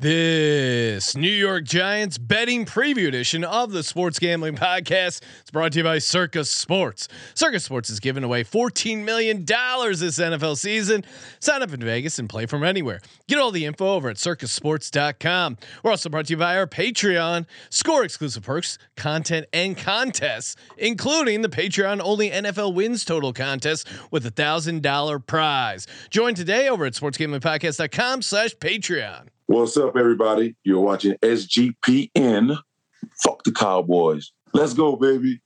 This New York Giants betting preview edition of the Sports Gambling Podcast is brought to you by Circa Sports. Circa Sports is giving away $14 million this NFL season. Sign up in Vegas and play from anywhere. Get all the info over at circasports.com. We're also brought to you by our Patreon. Score exclusive perks, content, and contests, including the Patreon only NFL wins total contest with a $1,000 prize. Join today over at sportsgamblingpodcast.com slash Patreon. What's up, everybody? You're watching SGPN. Fuck the Cowboys. Let's go, baby.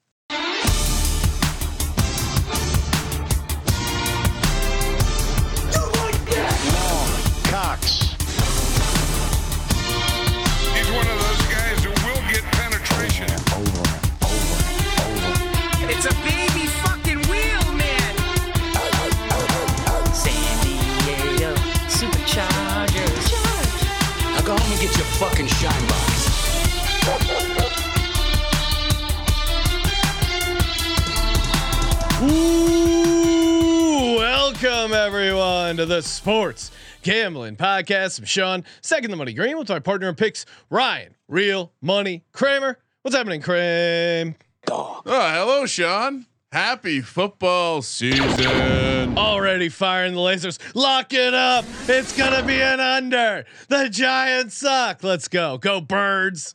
To the Sports Gambling Podcast. I'm Sean, second the money green with my partner in picks, Ryan, real money Kramer. What's happening, Kramer? Oh, hello, Sean. Happy football season. Already firing the lasers. Lock it up. It's gonna be an under. The Giants suck. Let's go. Go birds.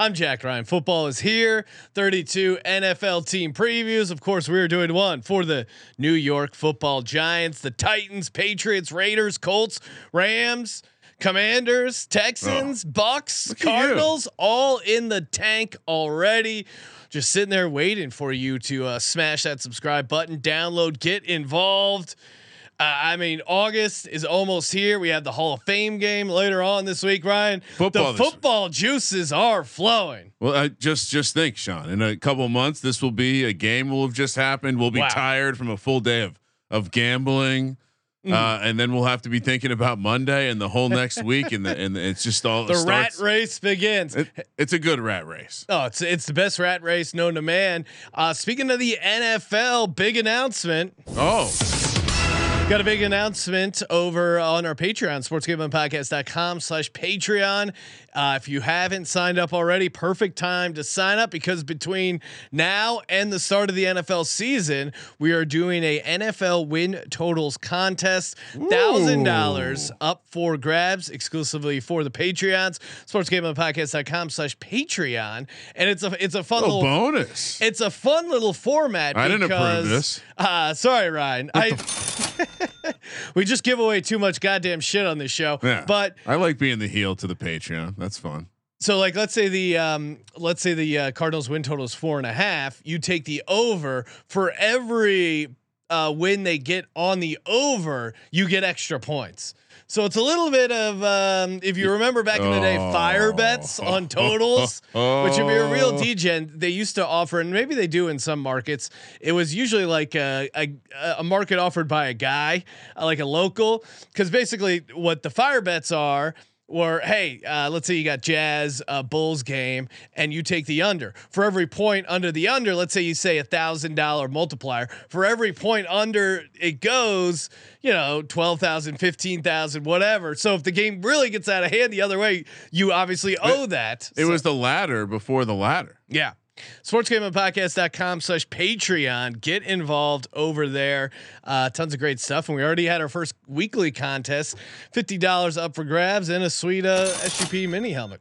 I'm Jack Ryan. Football is here. 32 NFL team previews. Of course, we are doing one for the New York Football Giants, the Titans, Patriots, Raiders, Colts, Rams, Commanders, Texans, Bucks, Oh, at you. Cardinals, all in the tank already. Just sitting there waiting for you to uh, smash that subscribe button, download, get involved. Uh, I mean, August is almost here. We have the Hall of Fame game later on this week, Ryan. Football the this week. football juices are flowing. Well, I just just think, Sean. In a couple of months, this will be a game will have just happened. We'll be Wow. tired from a full day of of gambling, Mm. uh, and then we'll have to be thinking about Monday and the whole next week, and the, and it's just all The it rat race begins. It, it's a good rat race. Oh, it's it's the best rat race known to man. Uh, speaking of the NFL, big announcement. Oh, Got a big announcement over on our Patreon, sportsgamblingpodcast.com slash Patreon. Uh, if you haven't signed up already, perfect time to sign up because between now and the start of the NFL season, we are doing a NFL win totals contest. Thousand dollars up for grabs exclusively for the Patreons. Sportsgamblingpodcast.com slash Patreon. And it's a it's a fun a little bonus. it's a fun little format. I didn't approve because- this. Uh, sorry, Ryan. I we just give away too much goddamn shit on this show. Yeah, But I like being the heel to the Patreon. That's fun. so like, let's say the um, let's say the uh, Cardinals win total is four and a half. You take the over for every uh, win they get on the over, you get extra points. So it's a little bit of um, if you remember back in the day, fire bets on totals. Which if you're a real Oh. degen, they used to offer, and maybe they do in some markets. It was usually like a a, a market offered by a guy, uh, like a local, because basically what the fire bets are. Or hey, uh, let's say you got Jazz uh, Bulls game, and you take the under. For every point under the under, let's say you say a thousand dollar multiplier. For every point under it goes, you know, 12,000, 15,000, whatever. So if the game really gets out of hand the other way, you obviously owe that. It So- was the ladder before the ladder. yeah. Sportsgamingpodcast.com slash Patreon. Get involved over there. Uh, tons of great stuff. And we already had our first weekly contest $50 up for grabs and a sweet uh, SGP mini helmet.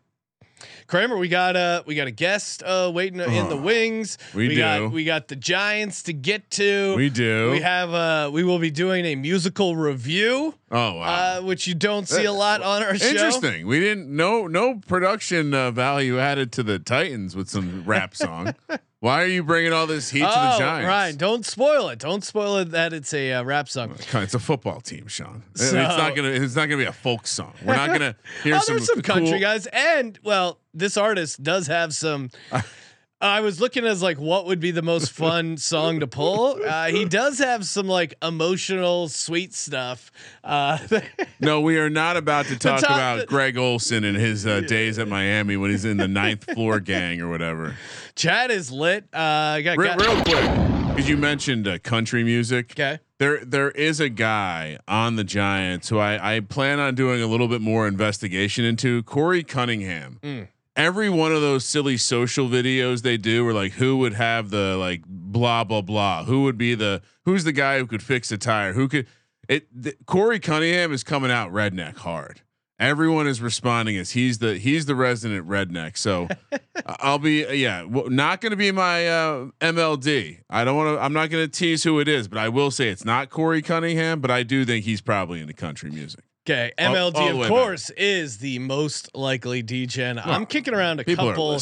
Kramer, we got a we got a guest uh, waiting in the wings. we got do. we got the Giants to get to. We do. We have uh we will be doing a musical review, Oh wow. uh, which you don't see a lot on our show. Interesting. We didn't no no production uh, value added to the Titans with some rap song. Why are you bringing all this heat to the Oh, Giants? Ryan, don't spoil it. Don't spoil it that it's a uh, rap song. It's a football team, Sean. So- it's not gonna. It's not gonna be a folk song. We're not gonna hear oh, some, there's some country guys, and well, this artist does have some. I was looking as like what would be the most fun song to pull. Uh, he does have some like emotional, sweet stuff. Uh, No, we are not about to talk top- about Greg Olsen and his uh, days at Miami when he's in the ninth floor gang or whatever. Chad is lit. Uh, I got, Real, got- real quick, because you mentioned uh, country music. okay. There, there is a guy on the Giants who I, I plan on doing a little bit more investigation into. Korey Cunningham. Mm. Every one of those silly social videos they do, are like who would have the like blah blah blah. Who would be the who's the guy who could fix a tire? Who could it? th- Korey Cunningham is coming out redneck hard. Everyone is responding as he's the he's the resident redneck. So I'll be yeah, w- not going to be my uh, MLD. I don't want to. I'm not going to tease who it is, but I will say it's not Korey Cunningham. But I do think he's probably into country music. Okay, MLD all the of course is the most likely degen. I'm kicking around a couple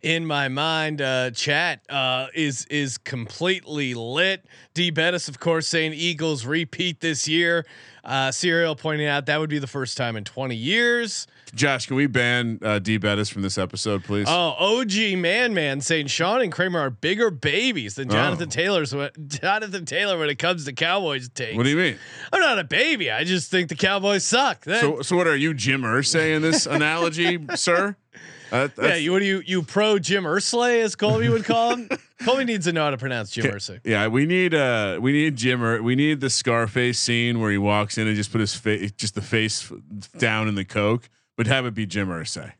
in my mind. Uh, chat uh, is is completely lit. D Bettis, of course, saying Eagles repeat this year. Uh, Serial pointing out that would be the first time in 20 years. Josh, can we ban uh, D Bettis from this episode, please? Oh, OG Man Man saying Sean and Kramer are bigger babies than Jonathan Oh. Taylor's. Jonathan Taylor when it comes to Cowboys takes. what do you mean? I'm not a baby. I just think the Cowboys suck. That- So, so what are you, Jim Irsay, in this analogy, sir? Uh, yeah, you what do you you pro Jim Ursley as Colby would call him? Colby needs to know how to pronounce Jim Irsay. Yeah, we need uh we need Jim or we need the Scarface scene where he walks in and just put his face just the face down in the coke, but have it be Jim Irsay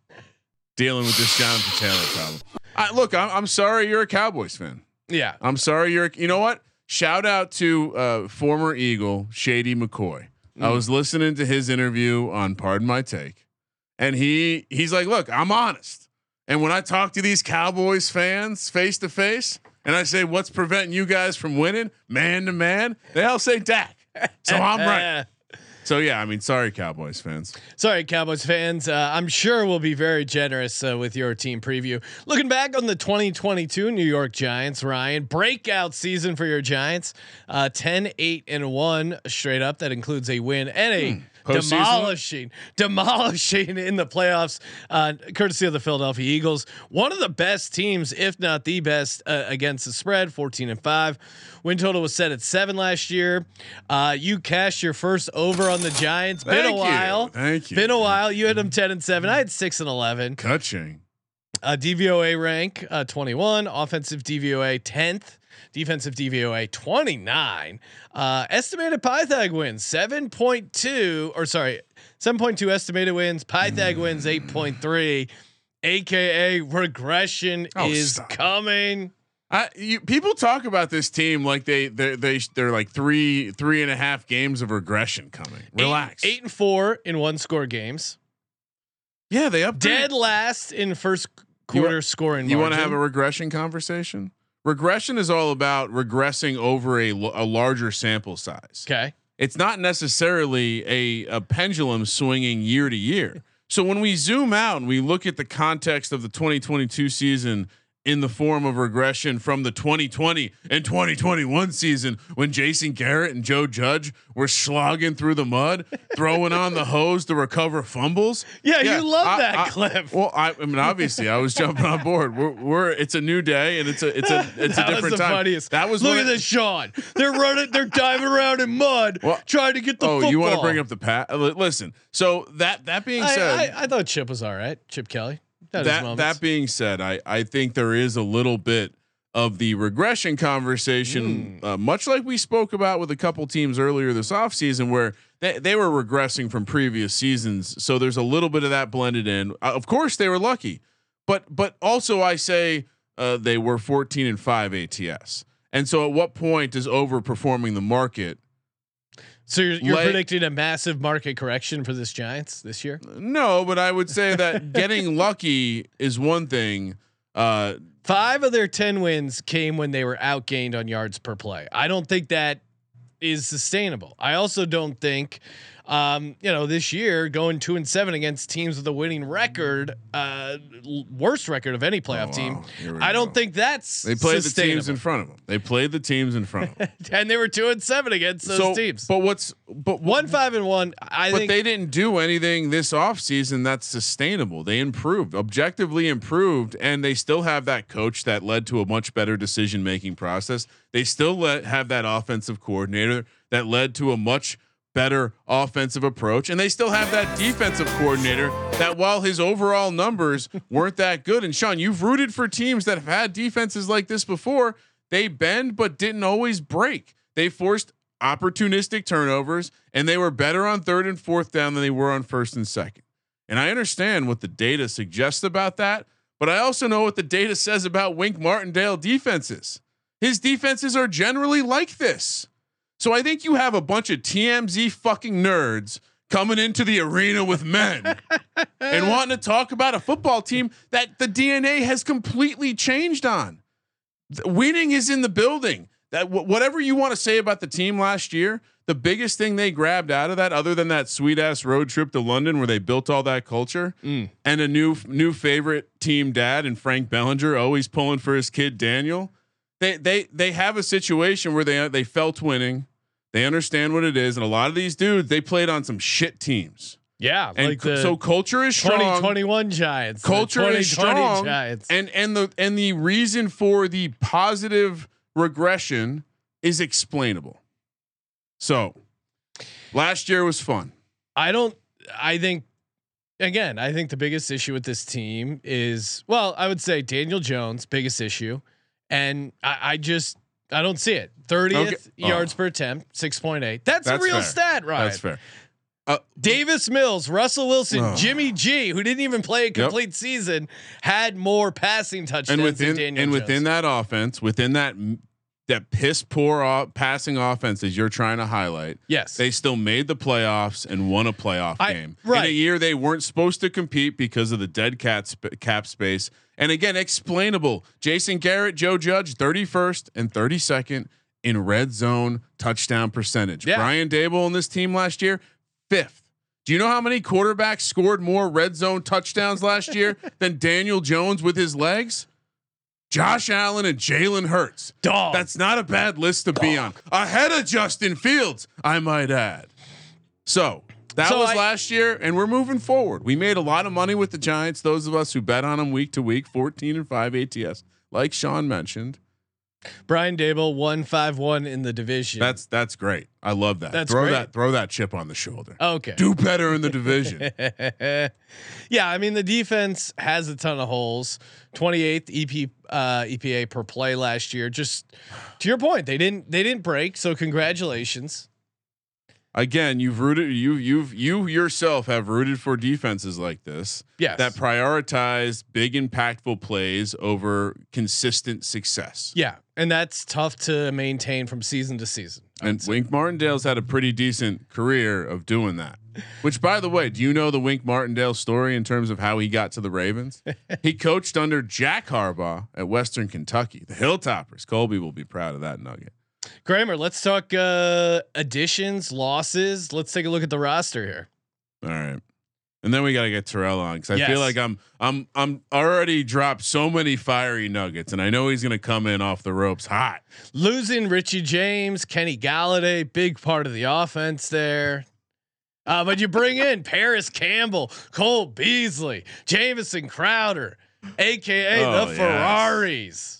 dealing with this Jonathan Taylor problem. I, look, I'm, I'm sorry you're a Cowboys fan. Yeah. I'm sorry you're. You know what? Shout out to uh, former Eagle Shady McCoy. I was listening to his interview on Pardon My Take, and he he's like, "Look, I'm honest, and when I talk to these Cowboys fans face to face, and I say, what's preventing you guys from winning, man to man, they all say Dak. So I'm right. So yeah, I mean, sorry, Cowboys fans. Sorry, Cowboys fans. Uh, I'm sure we'll be very generous uh, with your team preview. Looking back on the 2022 New York Giants, Ryan, breakout season for your Giants. Uh, 10, 8, and 1 straight up. That includes a win and a Demolishing, demolishing in the playoffs, uh, courtesy of the Philadelphia Eagles. One of the best teams, if not the best, uh, against the spread, 14 and 5. Win total was set at seven last year. Uh, you cashed your first over on the Giants. Been Thank a you. while. Thank you. Been a while. You had them 10 and 7. I had 6 and 11. Kutching. Uh, DVOA rank uh, 21, offensive DVOA 10th, defensive DVOA 29. Uh, estimated Pythag wins 7.2 or sorry, 7.2 estimated wins. Pythag wins 8.3, aka regression Oh, is stop. coming. I, you, people talk about this team like they they they they're like three three and a half games of regression coming. Relax. Eight, eight and four in one score games. yeah, they up Dead last in first quarter scoring. You want to have a regression conversation? Regression is all about regressing over a, a larger sample size. okay. It's not necessarily a, a pendulum swinging year to year. So when we zoom out and we look at the context of the 2022 season in the form of regression from the 2020 and 2021 season when Jason Garrett and Joe Judge were slogging through the mud, throwing on the hose to recover fumbles. Yeah, you love I- that I- clip. Well, I, I mean, obviously, I was jumping on board. We're, we're it's a new day and it's a it's a it's that a different was the time. funniest. That was look at of- this, Sean. They're running. They're diving around in mud, Well, trying to get the. Oh, football. you want to bring up the pat? Listen. So that that being said, I, I thought Chip was all right. Chip Kelly. That that being said, I I think there is a little bit of the regression conversation, Hmm. uh, much like we spoke about with a couple teams earlier this offseason where they, they were regressing from previous seasons. So there's a little bit of that blended in. Uh, of course, they were lucky, but but also I say uh, they were 14 and five ATS. And so, at what point is overperforming the market? So you're, you're Lay- predicting a massive market correction for this Giants this year. No, but I would say that getting lucky is one thing. Uh, Five of their ten wins came when they were outgained on yards per play. I don't think that is sustainable. I also don't think, um, you know, this year going two and seven against teams with a winning record, uh, worst record of any playoff Oh, team. wow. We I don't go. think that's They played the teams in front of them. They played the teams in front of them. and they were two and seven against those so, teams. but what's but one five and one. I But they didn't do anything this offseason that's sustainable. They improved, objectively improved, and they still have that coach that led to a much better decision making process. They still let, have that offensive coordinator that led to a much better offensive approach, and they still have that defensive coordinator that while his overall numbers weren't that good, and Sean, you've rooted for teams that have had defenses like this before. They bend but didn't always break. They forced opportunistic turnovers, and they were better on third and fourth down than they were on first and second. And I understand what the data suggests about that, but I also know what the data says about Wink Martindale defenses. His defenses are generally like this. So I think you have a bunch of TMZ fucking nerds coming into the arena with men and wanting to talk about a football team that the DNA has completely changed on. Th- Winning is in the building. That wh- whatever you want to say about the team last year, the biggest thing they grabbed out of that, other than that sweet ass road trip to London where they built all that culture mm. and a new new favorite team dad and Frank Bellinger always pulling for his kid Daniel. They they they have a situation where they they felt winning. They understand what it is, and a lot of these dudes they played on some shit teams. Yeah, And like the so culture is strong. 2021 Giants. culture is 2020 strong, Giants. and and the and the reason for the positive regression is explainable. So, last year was fun. I don't. I think again. I think the biggest issue with this team is well, I would say Daniel Jones biggest issue, and I, I just I don't see it. Thirtieth Okay. Oh. yards per attempt, six point eight. That's, That's a real fair. stat, right? That's fair. Uh, Davis Mills, Russell Wilson, Oh. Jimmy G, who didn't even play a complete season, had more passing touchdowns And than within Daniel and Jones. within that offense, within that that piss poor o- passing offense as you're trying to highlight, yes, they still made the playoffs and won a playoff I- game right. in a year they weren't supposed to compete because of the dead cat sp- cap space. And again, explainable. Jason Garrett, Joe Judge, 31st and 32nd in red zone touchdown percentage. Yeah. Brian Daboll on this team last year, fifth. Do you know how many quarterbacks scored more red zone touchdowns last year than Daniel Jones with his legs? Josh Allen and Jalen Hurts. Dog. That's not a bad list to be on. Ahead of Justin Fields, I might add. So that So was I- last year, and we're moving forward. We made a lot of money with the Giants. Those of us who bet on them week to week, 14 and 5 ATS, like Sean mentioned. Brian Daboll one five one in the division. That's that's great. I love that. That's throw great. that throw that chip on the shoulder. okay. Do better in the division. yeah, I mean the defense has a ton of holes. 28th EP uh, EPA per play last year. Just to your point, they didn't they didn't break. So congratulations. Again, you've rooted you you've you yourself have rooted for defenses like this. Yes. that prioritize big impactful plays over consistent success. yeah, and that's tough to maintain from season to season. And Wink Martindale's had a pretty decent career of doing that. Which, by the way, do you know the Wink Martindale story in terms of how he got to the Ravens? he coached under Jack Harbaugh at Western Kentucky, the Hilltoppers. Colby will be proud of that nugget. Kramer, let's talk uh, additions, losses. Let's take a look at the roster here. All right. And then we got to get Terrell on because I Yes. feel like I'm I'm I'm already dropped so many fiery nuggets, and I know he's going to come in off the ropes hot. Losing Richie James, Kenny Golladay, big part of the offense there. Uh, but you bring in Parris Campbell, Cole Beasley, Jamison Crowder, aka Oh, the yes. Ferraris.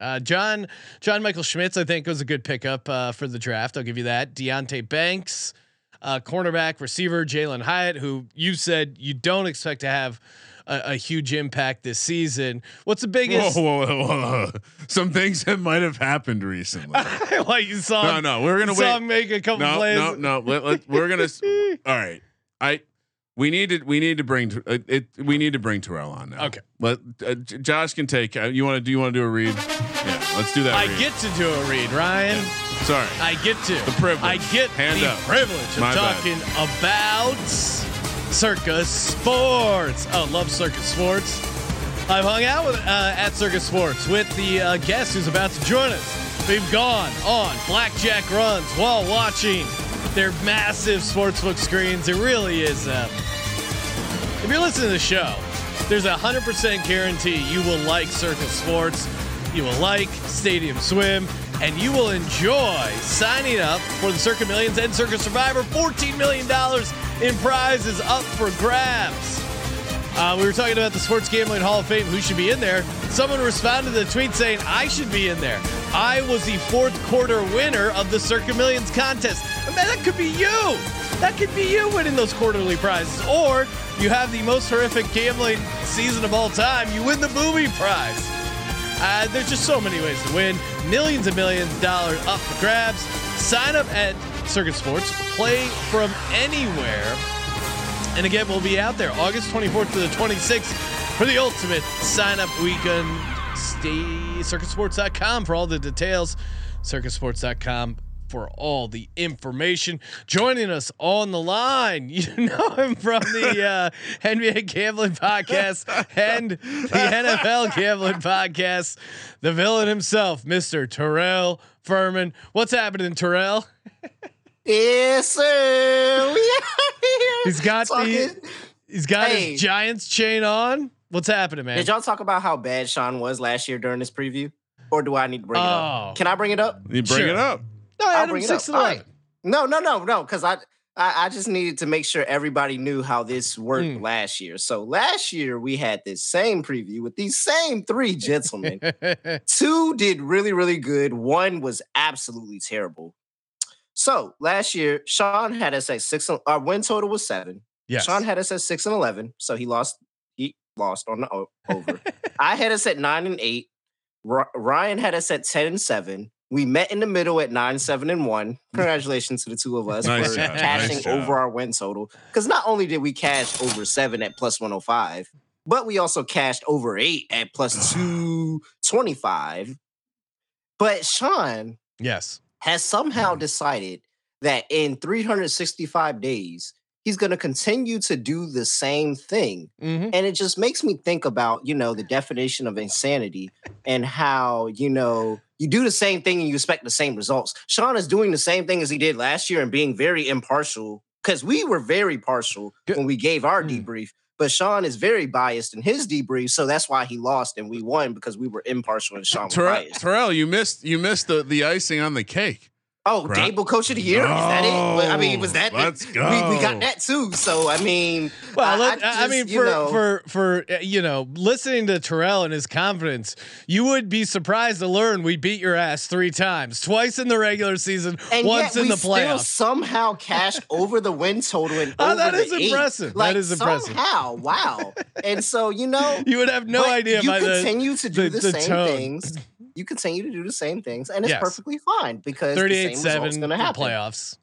Uh, John John Michael Schmitz, I think, was a good pickup uh, for the draft. I'll give you that. Deonte Banks, uh, cornerback, receiver Jalin Hyatt, who you said you don't expect to have a, a huge impact this season. What's the biggest? whoa, whoa, whoa. Some things that might have happened recently. like you saw, No, no, we're gonna wait. make a couple no, plays. no, no. Let, let, we're gonna. all right. I. We need to. We need to bring. Uh, it. We need to bring Terrell on now. Okay. Let uh, J- Josh can take. Uh, you want to do? You want to do a read? Yeah. Let's do that. I read. get to do a read, Ryan. Sorry. I get to. The privilege. I get Hand the up. privilege of My bad. talking about Circa Sports. Oh, love Circa Sports. I've hung out with uh, at Circa Sports with the uh, guest who's about to join us. We've gone on blackjack runs while watching their massive sportsbook screens. It really is. Uh, if you're listening to the show, there's a hundred percent guarantee you will like Circa Sports, you will like Stadium Swim, and you will enjoy signing up for the Circa Millions and Circa Survivor. $14 million in prizes up for grabs. Uh, we were talking about the Sports Gambling Hall of Fame. Who should be in there? Someone responded to the tweet saying, I should be in there. I was the fourth quarter winner of the Circa Millions contest. Man, that could be you. That could be you winning those quarterly prizes. Or you have the most horrific gambling season of all time. You win the booby prize. Uh, there's just so many ways to win. Millions and millions of dollars up for grabs. Sign up at Circa Sports. Play from anywhere. And again, we'll be out there August 24th to the 26th for the ultimate sign up weekend. Stay circasports.com for all the details. Circasports.com for all the information. Joining us on the line, you know him from the uh, NBA Gambling Podcast and the NFL Gambling Podcast, the villain himself, Mr. Terrell Furman. What's happening, Terrell? Yes, sir. We out here. He's got the he's got Hey. his Giants chain on. What's happening, man? Did y'all talk about how bad Sean was last year during this preview? Or do I need to bring it Oh. up? Can I bring it up? You bring Sure. it up. no, I I'll had him it six up. and eleven. right. No, no, no, no, because I, I I just needed to make sure everybody knew how this worked Mm. last year. So last year we had this same preview with these same three gentlemen. Two did really, really good. One was absolutely terrible. So last year, Sean had us at six. Our win total was seven. yes. Sean had us at six and eleven, so he lost. He lost on the over. I had us at nine and eight. Ryan had us at ten and seven. We met in the middle at nine, seven, and one. Congratulations to the two of us Nice for job, cashing job. over our win total. Because not only did we cash over seven at plus one hundred five, but we also cashed over eight at plus two twenty five. But Sean yes. Has somehow decided that in 365 days, he's going to continue to do the same thing. Mm-hmm. And it just makes me think about, you know, the definition of insanity and how, you know, you do the same thing and you expect the same results. Sean is doing the same thing as he did last year and being very impartial because we were very partial when we gave our Hmm. debrief. But Sean is very biased in his debrief, so that's why he lost and we won because we were impartial and Sean was Terrell, biased. Terrell, you missed you missed the the icing on the cake. Oh, Right. Daboll Coach of the Year? Is that it? Well, I mean, was that? Let's We, we got that too. So I mean, Well, I, I, just, mean, you for know, for for uh, you know, listening to Terrell and his confidence, you would be surprised to learn we beat your ass three times, twice in the regular season, and once yet in we the still playoffs. somehow cashed over the win total and Oh, over that the is eight. impressive. That Like, is impressive. Somehow, wow. and so you know, you would have no idea You by the continue to do the- the, the same tone. things. You continue to do the same things, and it's Yes. perfectly fine because the same result's 38-7 going to happen. playoffs.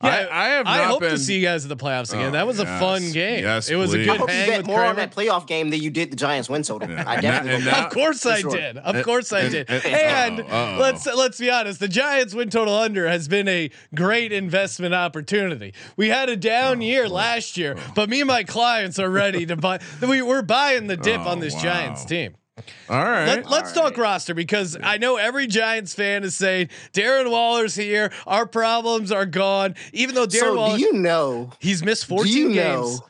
I, Yeah, I have I hope been, to see you guys at the playoffs again. Oh, that was a fun game. Yes, it was please. a I good hope you hang bet with more on that playoff game than you did the Giants win total. I definitely. now- and hope now- that. Of course I sure. did. Of And- course I and- did. and- And uh-oh, uh-oh. let's let's be honest. The Giants win total under has been a great investment opportunity. We had a Oh, down year oh, last year, oh. but me and my clients are ready to buy. We, we're buying the dip Oh, on this oh, wow. Giants team. All right. Let, let's talk roster because I know every Giants fan is saying Darren Waller's here. Our problems are gone. Even though Darren So Waller, do you know? he's missed Do 14 you games,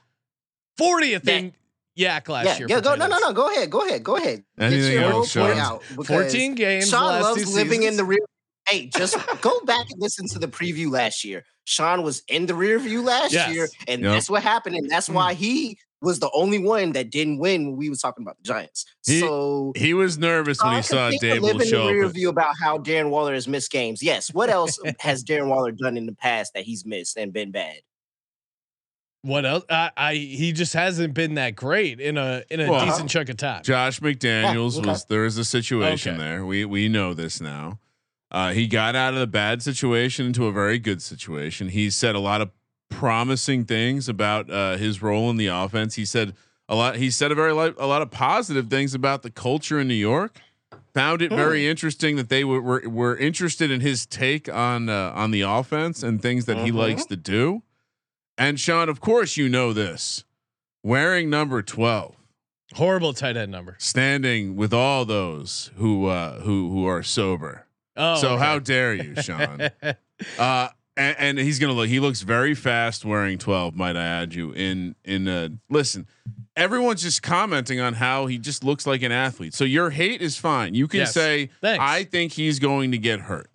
40th that- in Yak last Yeah, year. yeah. Go. No, no, no. Go ahead. Go ahead. Go ahead. Get Anything your whole else, point out. 14 games. Sean last loves living in the rear. Hey, just go back and listen to the preview last year. Sean was in the rear view last Yes. year, and Yep. that's what happened, and that's hmm. why he was the only one that didn't win when we was talking about the Giants. He- so He was nervous when he Sean saw continue to live Daboll in show the rear up. view about how Darren Waller has missed games. Yes. What else has Darren Waller done in the past that he's missed and been bad? What else? I, I he just hasn't been that great in a in a Well, decent chunk of time. Josh McDaniels okay. was there is a situation Okay. there. We we know this now. Uh, he got out of the bad situation into a very good situation. He said a lot of promising things about uh, his role in the offense. He said a lot. He said a very li- a lot of positive things about the culture in New York. Found it very interesting that they were, were were interested in his take on uh, on the offense and things that he Mhm. likes to do. And Sean, of course, you know this. Wearing number twelve Horrible tight end number. standing with all those who uh who who are sober. Oh, so okay. how dare you, Sean? uh and, and he's gonna look he looks very fast wearing 12, might I add you in in uh listen, everyone's just commenting on how he just looks like an athlete. So your hate is fine. You can Yes. say Thanks. I think he's going to get hurt.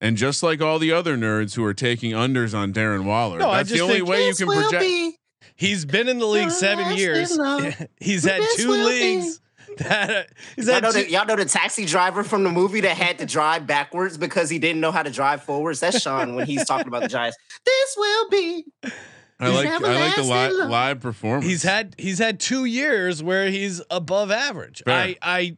And just like all the other nerds who are taking unders on Darren Waller, No, that's the only way you can project. be He's been in the league seven years. he's had two leagues. That uh, he's Y'all know, two, the, y'all know the taxi driver from the movie that had to drive backwards because he didn't know how to drive forwards. That's Sean when he's talking about the Giants. This will be. I like I like the everlasting live live performance. he's had he's had two years where he's above average. Fair. I I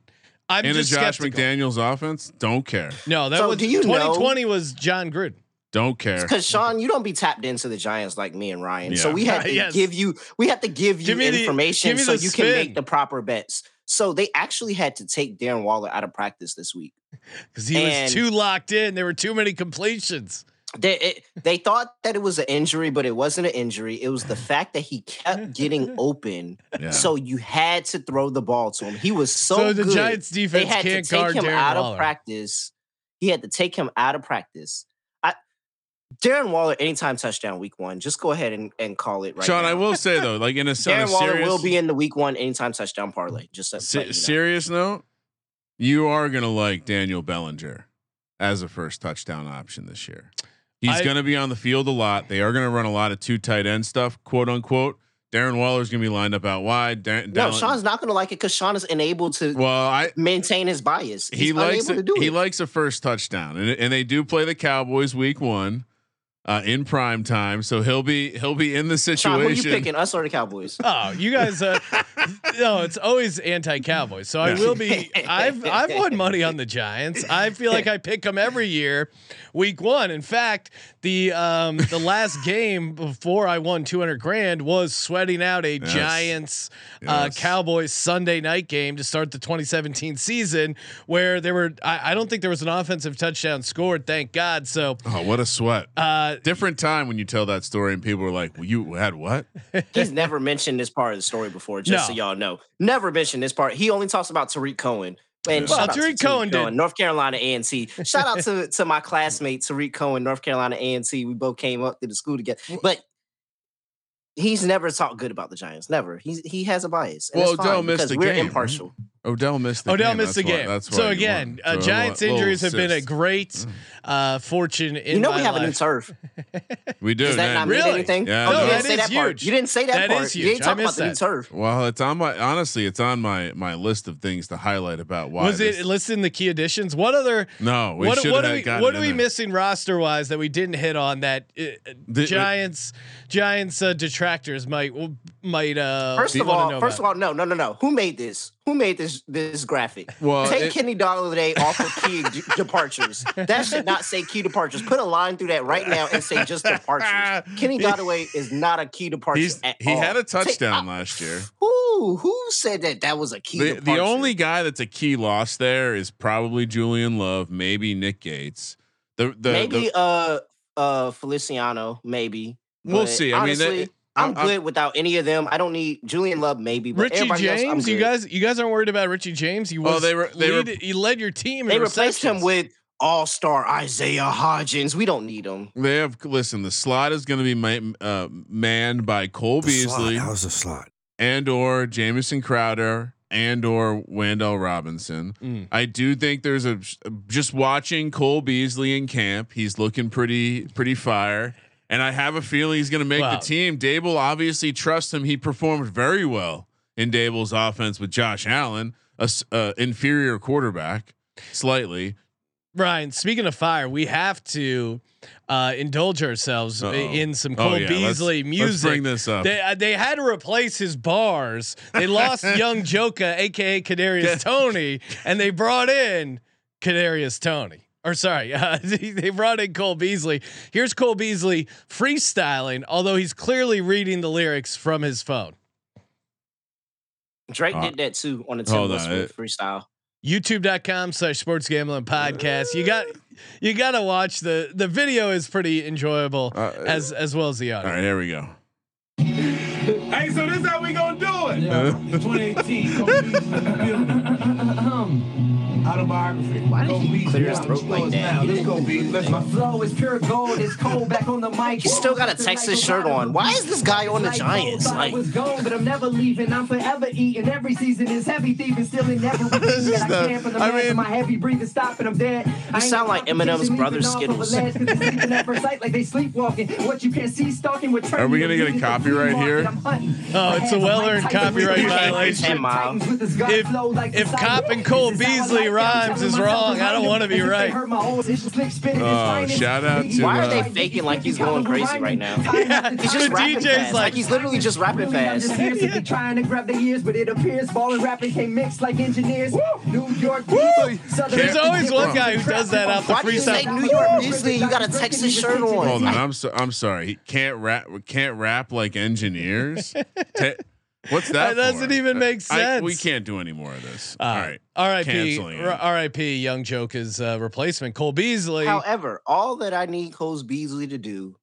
I'm in a Josh skeptical. McDaniels offense. Don't care. No, that So was do you know- 2020 was Jon Gruden. Don't care. Because Sean, you don't be tapped into the Giants like me and Ryan. So Yeah. we had to Yes. give you we had to give you Give me the- information give so the you can make the proper bets. So they actually had to take Darren Waller out of practice this week. Because he was too locked in. There were too many completions. They it, they thought that it was an injury, but it wasn't an injury. It was the fact that he kept getting open. Yeah. So you had to throw the ball to him. He was so, So, the good. Giants defense they had can't to take guard him Darren out Waller. of practice. He had to take him out of practice. I, Darren Waller, anytime touchdown week one, just go ahead and, and call it right Sean, now. I will say though, like in a, on a Darren Waller serious, will be in the week one anytime touchdown parlay. Just to se- you know. serious note, you are gonna like Daniel Bellinger as a first touchdown option this year. He's I- gonna be on the field a lot. They are gonna run a lot of two tight end stuff, quote unquote. Darren Waller's gonna be lined up out wide. Dar- No, Dallin- Sean's not going to like it because Sean is unable to well, I maintain his bias. He's he likes unable it, to do he it. likes a first touchdown, and and they do play the Cowboys week one. Uh, in prime time, so he'll be he'll be in the Sean, situation. who are you picking? Us or the Cowboys? Oh, you guys! Uh, no, it's always anti-Cowboys. So I will be. I've I've won money on the Giants. I feel like I pick them every year, week one. In fact, the um the last game before I won two hundred grand was sweating out a Yes. Giants uh, Cowboys Sunday night game to start the 2017 season, where there were. I, I don't think there was an offensive touchdown scored. Thank God. So. Oh, what a sweat! Uh, Different time when you tell that story and people are like, well, "You had what?" He's never mentioned this part of the story before, just so y'all know. Never mentioned this part. He only talks about Tarik Cohen. And Well, shout out to Tarik Cohen did. North Carolina A&T. Shout out to, to my classmate Tarik Cohen, North Carolina A&T. We both came up to the school together. But he's never talked good about the Giants. Never. He's he has a bias. and Well, it's Odell fine missed because the we're game, impartial. Odell missed. The Odell game. missed the That's why- game. that's why so again, uh, So, Giants little injuries have been a great uh, fortune in You know my we have a new life. turf. We do. Does that man. not Really? mean anything? Yeah, oh, no, you didn't say is that part. You didn't say that, That part. You didn't I talk about missed the new that. turf. Well, it's on my honestly, it's on my my list of things to highlight about why. Was this- it listed in the key additions? What other? No, we what should what are have we gotten what are we missing roster wise that we didn't hit on that uh, The- Giants Giants uh, detractors might might uh First of all, first of all, no, no, no, no. Who made this? Who made this this graphic? Well, Take it- Kenny Golladay off of key d- departures. That should not say key departures. Put a line through that right now and say just departures. Kenny Golladay is not a key departure He's at he all. had a touchdown I- last year. Who who said that that was a key The, departure? the only guy that's a key loss there is probably Julian Love, maybe Nick Gates. The the, maybe the uh uh Feliciano, maybe. We'll But see. I mean, honestly, they- I'm, I'm- I'm- good without any of them. I don't need Julian Love, maybe. But Richie everybody else, James, you guys you guys aren't worried about Richie James? He was Oh, they were- they were- lead- he led your team. they in replaced him with All Star Isaiah Hodgins. We don't need him. they have listen. The slot is going to be ma- uh, manned by Cole Beasley How's the slot? and or Jamison Crowder and or Wan'Dale Robinson. Mm. I do think there's a just watching Cole Beasley in camp. He's looking pretty pretty fire, and I have a feeling he's going to make Wow. the team. Daboll obviously trusts him. He performed very well in Daboll's offense with Josh Allen, a uh, inferior quarterback, slightly. Ryan, speaking of fire, we have to uh, indulge ourselves Uh-oh. in some Oh, Cole yeah, let's- Beasley let's music. bring this up. They uh, they had to replace his bars. They lost Yung Joka, aka Kadarius Toney, and they brought in Kadarius Toney. Or sorry, uh, they they brought in Cole Beasley. Here's Cole Beasley freestyling, although he's clearly reading the lyrics from his phone. Drake Uh, did that too on the hold Tim on, Westwood it- freestyle. youtube.com slash sports gambling podcast you got you got to watch the the video is pretty enjoyable Uh, as as well as the All audio right, here we go. Hey, so this how we gonna do it? Uh, 2018, Autobiography. Why did Kobe he Beach, clear his throat like that? Let's go, B. Let's My flow is pure gold. It's cold back on the mic. He still got a Texas shirt on. Why is this guy on the Giants? Like, I was gone, but I'm never leaving. I'm forever eating. Every season is heavy thieving, stealing everything This is that I the- can from the man. mean- my heavy breathing, stopping. I'm dead. I ain't sound like Eminem's competition, brother leaping off of a Skittles. ledge 'cause they sleeping at first sight like they sleepwalking. What you can't see stalking with Are we gonna get a copyright here? Oh, it's a well-earned copyright copyright You can't violation. If, if Cop and Cole Beasley rhymes is wrong, I don't want to be right. Oh, shout out to. Why are they uh, faking like he's going crazy right now? Yeah, He's the just rapping DJ's fast. like- Like he's literally just rapping fast. Trying to grab their ears, but it appears ball and rapping can't mix like engineers. New York There's always one guy who does that out the freestyle. Why do you say freestyle. New York Beasley? You got a Texas shirt on. Hold on, I'm so, I'm sorry. He can't rap. Can't rap like engineers. Te- what's that? That doesn't for? even make I- we can't do any more of this. Uh, All right. R.I.P. Canceling it. R- R.I.P. Yung Joka's uh, replacement, Cole Beasley. However, all that I need Coles Beasley to do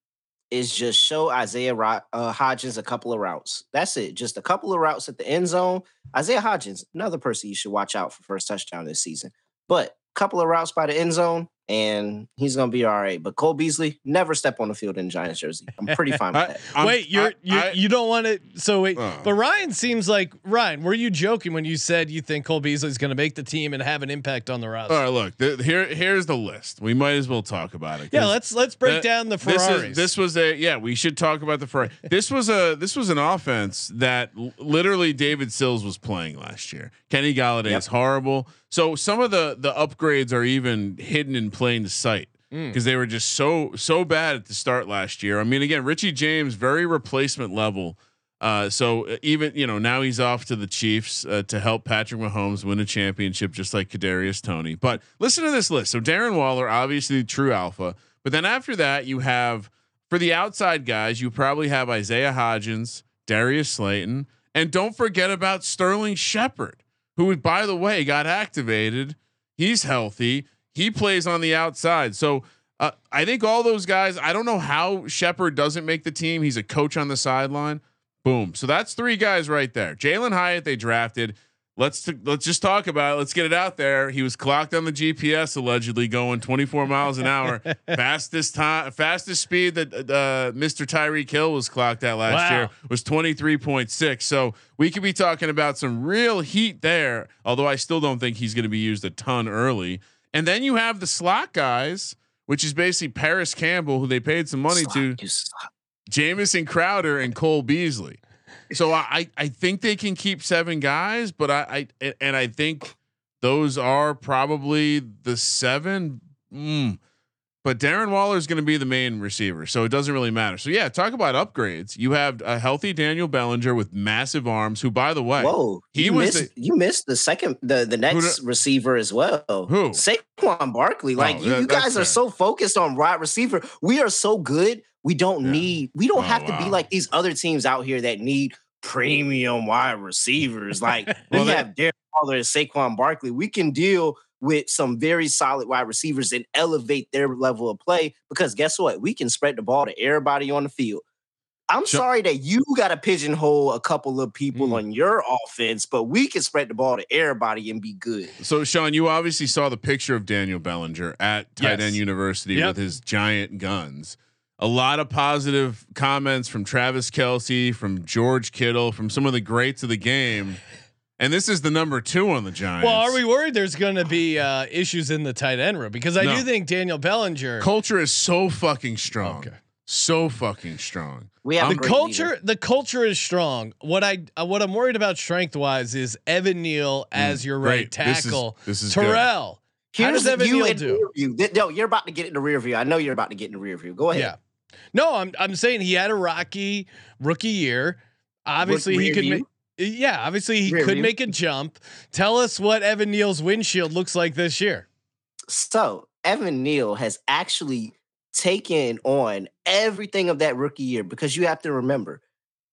is just show Isaiah Ro- uh, Hodgins a couple of routes. That's it. Just a couple of routes at the end zone. Isaiah Hodgins, another person you should watch out for first touchdown this season. But couple of routes by the end zone, and he's gonna be all right. But Cole Beasley never step on the field in Giants jersey. I'm pretty fine with that. I'm- wait, you're I- you I- you don't want to. So wait, Oh. but Ryan seems like Ryan. Were you joking when you said you think Cole Beasley's going to make the team and have an impact on the roster? All right, look. The, here, here's the list. We might as well talk about it. Yeah, let's let's break that- down the This, Ferraris. is, this was a yeah. We should talk about the Ferrari. this was a this was an offense that l- literally David Sills was playing last year. Kenny Golladay Yep. is horrible. So some of the the upgrades are even hidden in plain sight Mm. because they were just so so bad at the start last year. I mean, again, Richie James very replacement level. Uh, so uh, even you know now he's off to the Chiefs uh, to help Patrick Mahomes win a championship, just like Kadarius Toney. But listen to this list. So Darren Waller, obviously true alpha, but then after that you have for the outside guys, you probably have Isaiah Hodgins, Darius Slayton, and don't forget about Sterling Shepard, who by the way got activated. He's healthy. He plays on the outside. So uh, I think all those guys. I don't know how Shepard doesn't make the team. He's a coach on the sideline. Boom. So that's three guys right there. Jalin Hyatt they drafted. Let's t- let's just talk about it. Let's get it out there. He was clocked on the GPS allegedly going 24 miles an hour, fastest time, fastest speed that uh, Mr. Tyreek Hill was clocked at last Wow. year was 23.6. So we could be talking about some real heat there. Although I still don't think he's going to be used a ton early. And then you have the slot guys, which is basically Parris Campbell, who they paid some money to. Jamison Crowder and Cole Beasley. So I, I think they can keep seven guys, but I, I and I think those are probably the seven. Mm. But Darren Waller is going to be the main receiver, so it doesn't really matter. So yeah, talk about upgrades. You have a healthy Daniel Bellinger with massive arms, who by the way, Whoa, he you was missed, you missed the second the the next the- receiver as well. Who? Saquon Barkley. Like Oh, you, that- you guys fair. are so focused on wide receiver. We are so good. We don't Yeah. need. We don't Oh, have to be like these other teams out here that need premium wide receivers. Like Well, we that- have Darren Waller and Saquon Barkley. We can deal with some very solid wide receivers and elevate their level of play because guess what? We can spread the ball to everybody on the field. I'm Sure. sorry that you got to pigeonhole a couple of people Mm. on your offense, but we can spread the ball to everybody and be good. So Sean, you obviously saw the picture of Daniel Bellinger at Tight Yes. End University Yep. with his giant guns. A lot of positive comments from Travis Kelce, from George Kittle, from some of the greats of the game. And this is the number two on the Giants. well, are we worried there's going to be uh, issues in the tight end room? Because I No. do think Daniel Bellinger, Culture is so fucking strong. Okay. So fucking strong. We have the culture, leader. the culture is strong. What I uh, what I'm worried about strength wise is Evan Neal as your right Mm, great. This is- tackle. this is good. Terrell. How Here's does Evan you Neal do? the view. No, you're about to get in the rear view. I know you're about to get in the rear view. Go ahead. Yeah. No, I'm I'm saying he had a rocky rookie year. Obviously, he could. view? Yeah, obviously he Rear could view. make a jump. Tell us what Evan Neal's windshield looks like this year. So Evan Neal has actually taken on everything of that rookie year because you have to remember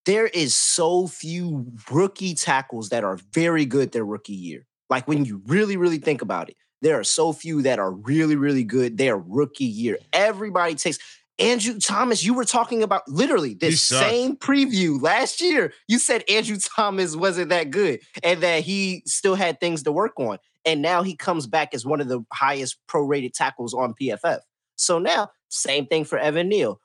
there is so few rookie tackles that are very good their rookie year. Like when you really, really think about it, there are so few that are really, really good their rookie year. Everybody takes Andrew Thomas. You were talking about literally He this same preview last year. You said Andrew Thomas wasn't that good and that he still had things to work on. And now he comes back as one of the highest prorated tackles on PFF. So now, same thing for Evan Neal.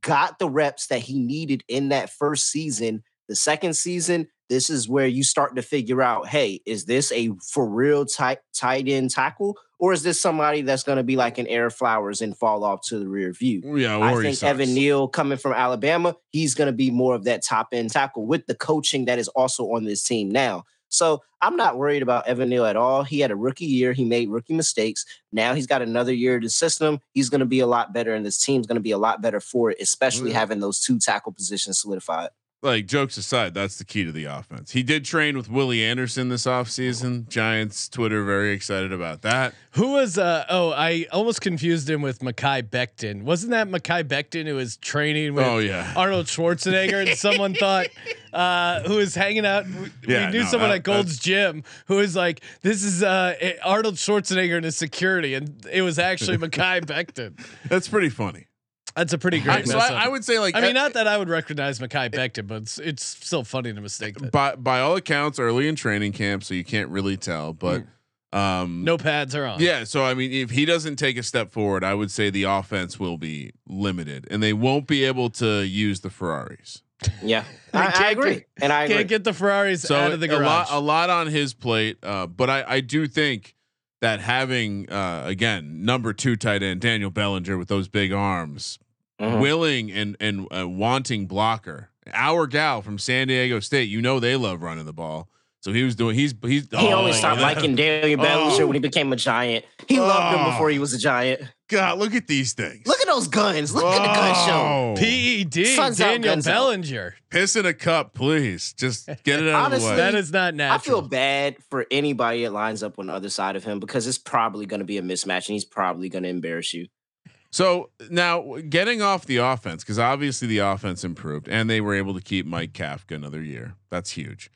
Got the reps that he needed in that first season. The second season, this is where you start to figure out, hey, is this a for real tight tight end tackle, or is this somebody that's going to be like an Ereck Flowers and fall off to the rear view? Yeah, I think. Evan Neal coming from Alabama, he's going to be more of that top end tackle with the coaching that is also on this team now. So I'm not worried about Evan Neal at all. He had a rookie year. He made rookie mistakes. Now he's got another year in the system. He's going to be a lot better, and this team's going to be a lot better for it, especially Yeah. having those two tackle positions solidified. Like jokes aside, that's the key to the offense. He did train with Willie Anderson this offseason. Giants Twitter very excited about that. Who was uh oh I almost confused him with Mekhi Becton. Wasn't that Mekhi Becton who was training with Oh, yeah. Arnold Schwarzenegger and someone thought uh who was hanging out we, Yeah, we knew no, someone that- at Gold's Gym who was like this is uh Arnold Schwarzenegger and his security and it was actually Mekhi Becton. That's pretty funny. That's a pretty I, great so I. I would say like I mean, uh, not that I would recognize Mekhi Becton, but it's, it's still funny to mistake that. by by all accounts early in training camp, so you can't really tell. But um, No pads are on. Yeah, so I mean, if he doesn't take a step forward, I would say the offense will be limited, and they won't be able to use the Ferraris. Yeah, I, I agree, get- and I. Can't get the Ferraris So out of the a lot, a lot on his plate. Uh, but I, I do think that having uh, again number two tight end Daniel Bellinger with those big arms, Mhm. willing and and uh, wanting blocker, our gal from San Diego State. You know they love running the ball. So he was doing. He's he's. He oh, only stopped that- liking Daniel Bellinger Oh. when he became a giant. He loved him Oh. before he was a giant. God, look at these things. Look at those guns. Look at the gun show. PED Sun's Daniel out. Bellinger. Piss in a cup, please. Just get it out of the Honestly, way. That is not natural. I feel bad for anybody that lines up on the other side of him because it's probably going to be a mismatch and he's probably going to embarrass you. So now getting off the offense, because obviously the offense improved and they were able to keep Mike Kafka another year. That's huge.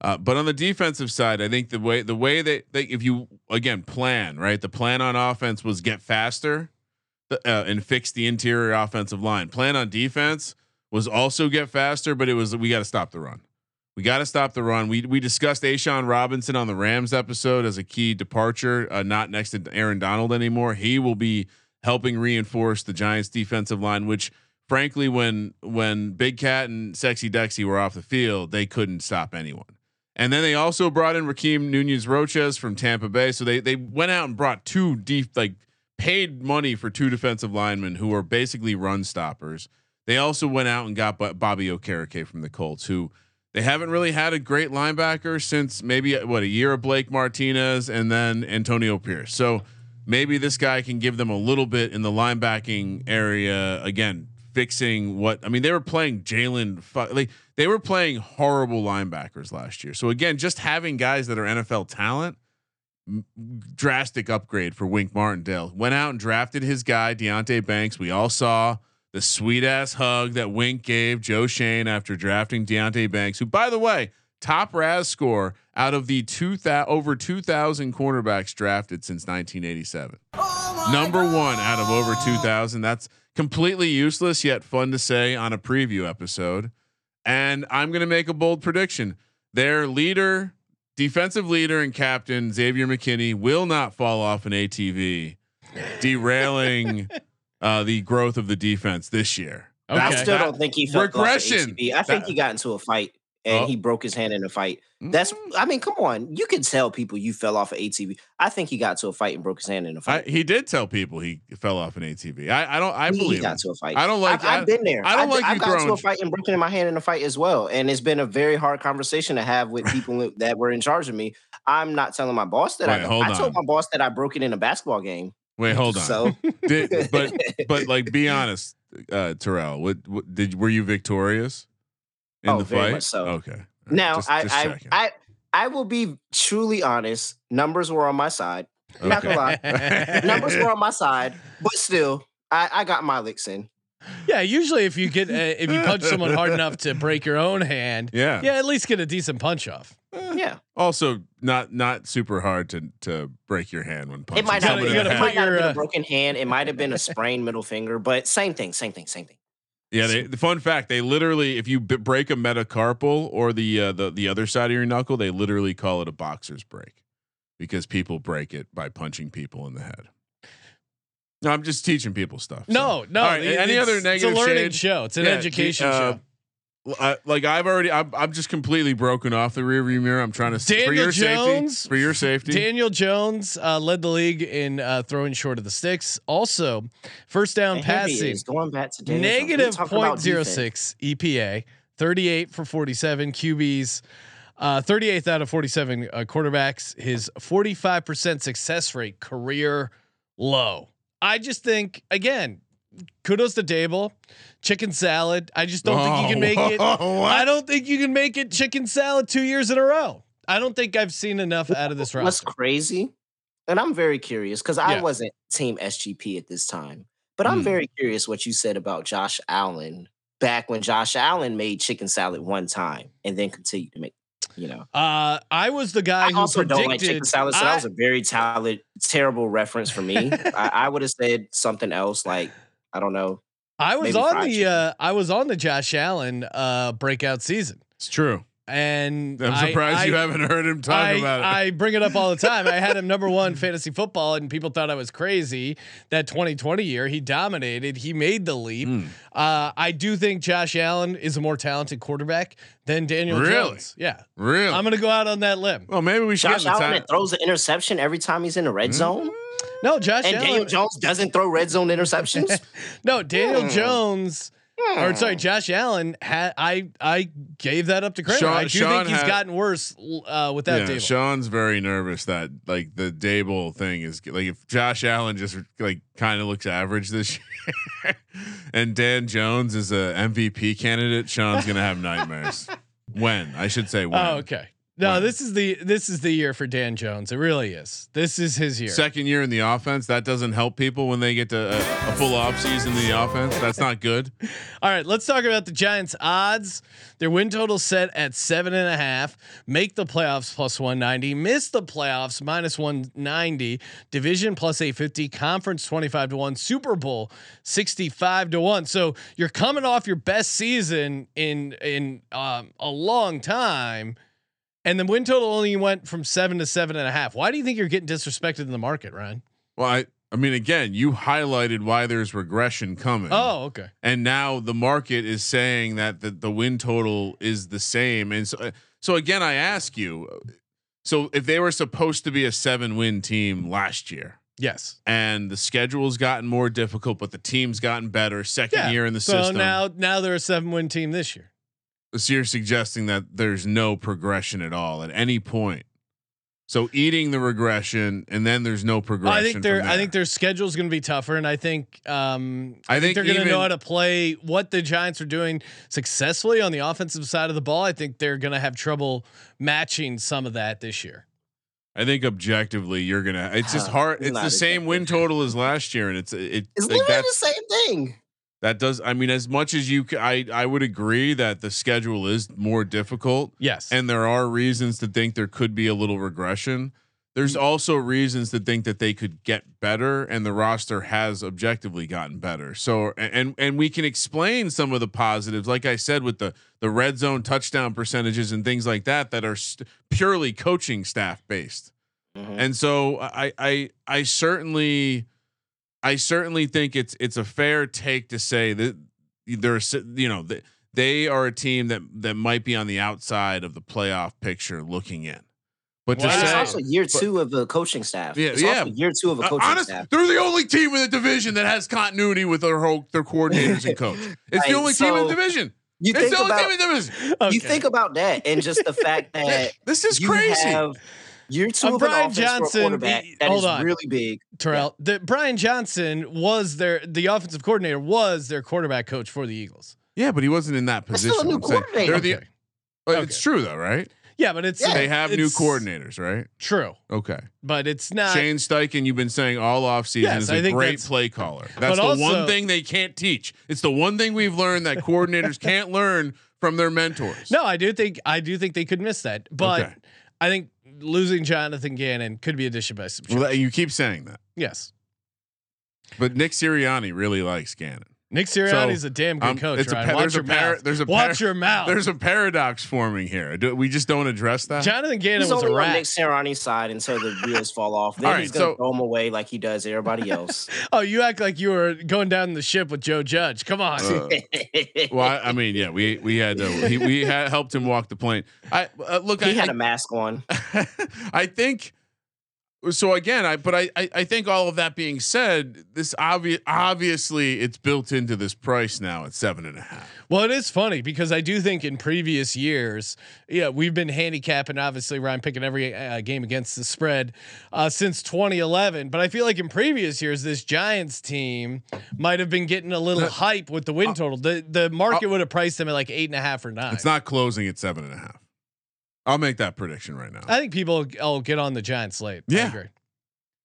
Uh, but on the defensive side, I think the way the way that they, if you again plan right, the plan on offense was get faster uh, and fix the interior offensive line. Plan on defense was also get faster, but it was we got to stop the run. We got to stop the run. We we discussed A'Shawn Robinson on the Rams episode as a key departure, uh, not next to Aaron Donald anymore. He will be helping reinforce the Giants defensive line, which frankly, when when Big Cat and Sexy Dexy were off the field, they couldn't stop anyone. And then they also brought in Rakeem Nunez Roches from Tampa Bay. So they they went out and brought two deep like paid money for two defensive linemen who are basically run stoppers. They also went out and got Bobby Okereke from the Colts, who they haven't really had a great linebacker since maybe what a year of Blake Martinez and then Antonio Pierce. So maybe this guy can give them a little bit in the linebacking area again, fixing what I mean. They were playing Jalen, like they were playing horrible linebackers last year. So again, just having guys that are NFL talent, m- drastic upgrade for Wink Martindale. Went out and drafted his guy Deonte Banks. We all saw the sweet ass hug that Wink gave Joe Schoen after drafting Deonte Banks, who by the way, top RAS score out of the two thou- over 2000 cornerbacks drafted since 1987. Number 1 out of over 2000. That's completely useless yet fun to say on a preview episode. And I'm going to make a bold prediction. Their leader, defensive leader and captain Xavier McKinney will not fall off an ATV, derailing uh, the growth of the defense this year. Okay. I still that- don't think he felt off the regression. ATV. I think That- he got into a fight and Oh. he broke his hand in a fight. That's I mean, come on. You can tell people you fell off an ATV. I think he got to a fight and broke his hand in a fight. he did tell people he fell off an ATV. I, I don't. I He- he believe. got him. to a fight. I don't like. I've, I've been there. I don't d- like I've you got to a fight and broken my hand in a fight as well, and it's been a very hard conversation to have with people that were in charge of me. I'm not telling my boss that Wait, I. hold I told on. my boss that I broke it in a basketball game. Wait, hold on. So Did, but but like, be honest, uh, Terrell. What, what did were you victorious in Oh, the very fight? much so. Okay. All right, now just- I just I. I I will be truly honest. Numbers were on my side. Not gonna lie. Numbers were on my side, but still, I, I got my licks in. yeah, usually if you get uh, if you punch someone hard enough to break your own hand, Yeah. yeah, at least get a decent punch off. Yeah, Also, not not super hard to to break your hand when punching it might not, be, you it gotta might not have your, been a broken hand. It might have been a sprained middle finger, but same thing, same thing, same thing. Yeah, they, the fun fact they literally, if you b- break a metacarpal or the uh, the the other side of your knuckle, they literally call it a boxer's break because people break it by punching people in the head. No, I'm just teaching people stuff. so. No, no. All right, it- any other negative It's a learning shade? show. It's an Yeah, education uh, show. I, like I've already, I'm, I'm just completely broken off the rearview mirror. I'm trying to for Daniel your Jones- safety. For your safety, Daniel Jones uh, led the league in uh, throwing short of the sticks. Also, first down And here passing is, going back to Daniel Jones. We're negative talking about point zero defense. six EPA, thirty eight for forty seven QBs. Uh, 38th out of 47 uh, quarterbacks. His 45% success rate, career low. I just think, again, kudos to Daboll. Chicken salad. I just don't think you can make it. I don't think you can make it chicken salad two years in a row. I don't think I've seen enough out of this What's roster. crazy, and I'm very curious because I Yeah. wasn't team SGP at this time, but I'm Hmm. very curious what you said about Josh Allen back when Josh Allen made chicken salad one time and then continued to make, you know. Uh, I was the guy I who also predicted. don't like chicken salad, so I- that was a very talent, terrible reference for me. I, I would have said something else, like I don't know. I was maybe on the uh, I was on the Josh Allen uh, breakout season, it's true. And I'm I- surprised you I- haven't heard him talk I, about it. I bring it up all the time. I had him number one fantasy football, and people thought I was crazy. That 2020 year, he dominated. He made the leap. Hmm. Uh, I do think Josh Allen is a more talented quarterback than Daniel Really? Jones. Yeah, really? I'm gonna go out on that limb. well, maybe we should Josh get in the Allen time. throws the interception every time he's in the red zone, No, Josh and Daniel Jones doesn't throw red zone interceptions. No, Daniel Hmm. Jones. Or sorry, Josh Allen had I I gave that up to Kramer. Sean- I do Sean think he's had- gotten worse uh, without yeah, Daboll. Sean's very nervous that like the Daboll thing is like if Josh Allen just like kind of looks average this year, and Dan Jones is a MVP candidate, Sean's gonna have nightmares. when I should say when. Oh, okay. No, this is the this is the year for Dan Jones. It really is. This is his year. Second year in the offense, that doesn't help people when they get to a, a full off season in the offense. That's not good. All right, let's talk about the Giants' odds. Their win total set at seven and a half. Make the playoffs plus one ninety. Miss the playoffs minus one ninety. Division plus eight fifty. Conference twenty five to one. Super Bowl sixty five to one. So you're coming off your best season in in um, a long time. And the win total only went from seven to seven and a half. Why do you think you're getting disrespected in the market, Ryan? Well, I, I mean, again, you highlighted why there's regression coming. Oh, okay. and now the market is saying that the, the win total is the same and so so again i ask you so if they were supposed to be a seven win team last year Yes. and the schedule's gotten more difficult but the team's gotten better second year in the so system now now they're a seven win team this year. So you're suggesting that there's no progression at all at any point so eating the regression and then there's no progression I think their from I think there. their schedule's going to be tougher, and I think um, I think they're going to know how to play what the Giants are doing successfully on the offensive side of the ball. I think they're going to have trouble matching some of that this year. I think objectively you're gonna. It's just hard. It's the same win total as last year, and it's it. It's like literally the same thing. That does. I mean, as much as you, I I would agree that the schedule is more difficult, Yes, and there are reasons to think there could be a little regression. There's Mm. also reasons to think that they could get better, and the roster has objectively gotten better. So, and and we can explain some of the positives, like I said, with the the red zone touchdown percentages and things like that, that are st- purely coaching staff based. Mhm. And so I I I certainly I certainly think it's it's a fair take to say that there's you know that they are a team that that might be on the outside of the playoff picture looking in. But to Wow. It's say also year two of the coaching staff. Yeah, it's yeah. also year two of a uh, coaching honest, staff. they're the only team in the division that has continuity with their whole their coordinators and coach. It's the Right, only team in the division. You It's think the only about team in the division. Okay. you think about that and just the fact that This is you crazy. have year two Uh, of an Brian for a Johnson, quarterback the- that hold is on. really big. Terrell. The Brian Johnson was their the offensive coordinator was their quarterback coach for the Eagles. yeah, but he wasn't in that That's position. still a new I'm saying. coordinator. The- Okay. uh, It's true though, right? Yeah, but it's Yeah. They have new coordinators, right? True, Okay. but it's not. Shane Steichen, you've been saying all offseason Yes, is I a think great play caller. That's the also- one thing they can't teach. It's the one thing we've learned that coordinators can't learn from their mentors. No, I do think I do think they could miss that, but Okay. I think losing Jonathan Gannon could be addition by subtraction. Well, you keep saying that, yes, but Nick Sirianni really likes Gannon. Nick Sirianni's a damn good um, coach. it's a Ryan. pa- Watch there's your a par- mouth. there's a Watch par- your mouth. There's a paradox forming here. Do, we just don't address that. Jonathan Gannon He's was a only on Nick rat. Sirianni's side until the wheels fall off. Then All right, he's gonna so- throw him away like he does everybody else. Oh, you act like you were going down the ship with Joe Judge. Come on. Uh, well, I, I mean, yeah, we we had to, he, we had helped him walk the plane. I uh, look. he I, had I- a mask on. I think so again, I but I, I I think all of that being said, this obvious obviously it's built into this price now at seven and a half. Well, it is funny because I do think in previous years, yeah, we've been handicapping. Obviously, Ryan picking every uh, game against the spread uh, since 2011. But I feel like in previous years, this Giants team might have been getting a little Uh, hype with the win total. The the market would have priced them at like eight and a half or nine. It's not closing at seven and a half. I'll make that prediction right now. I think people will get on the Giants late. I Yeah. agree.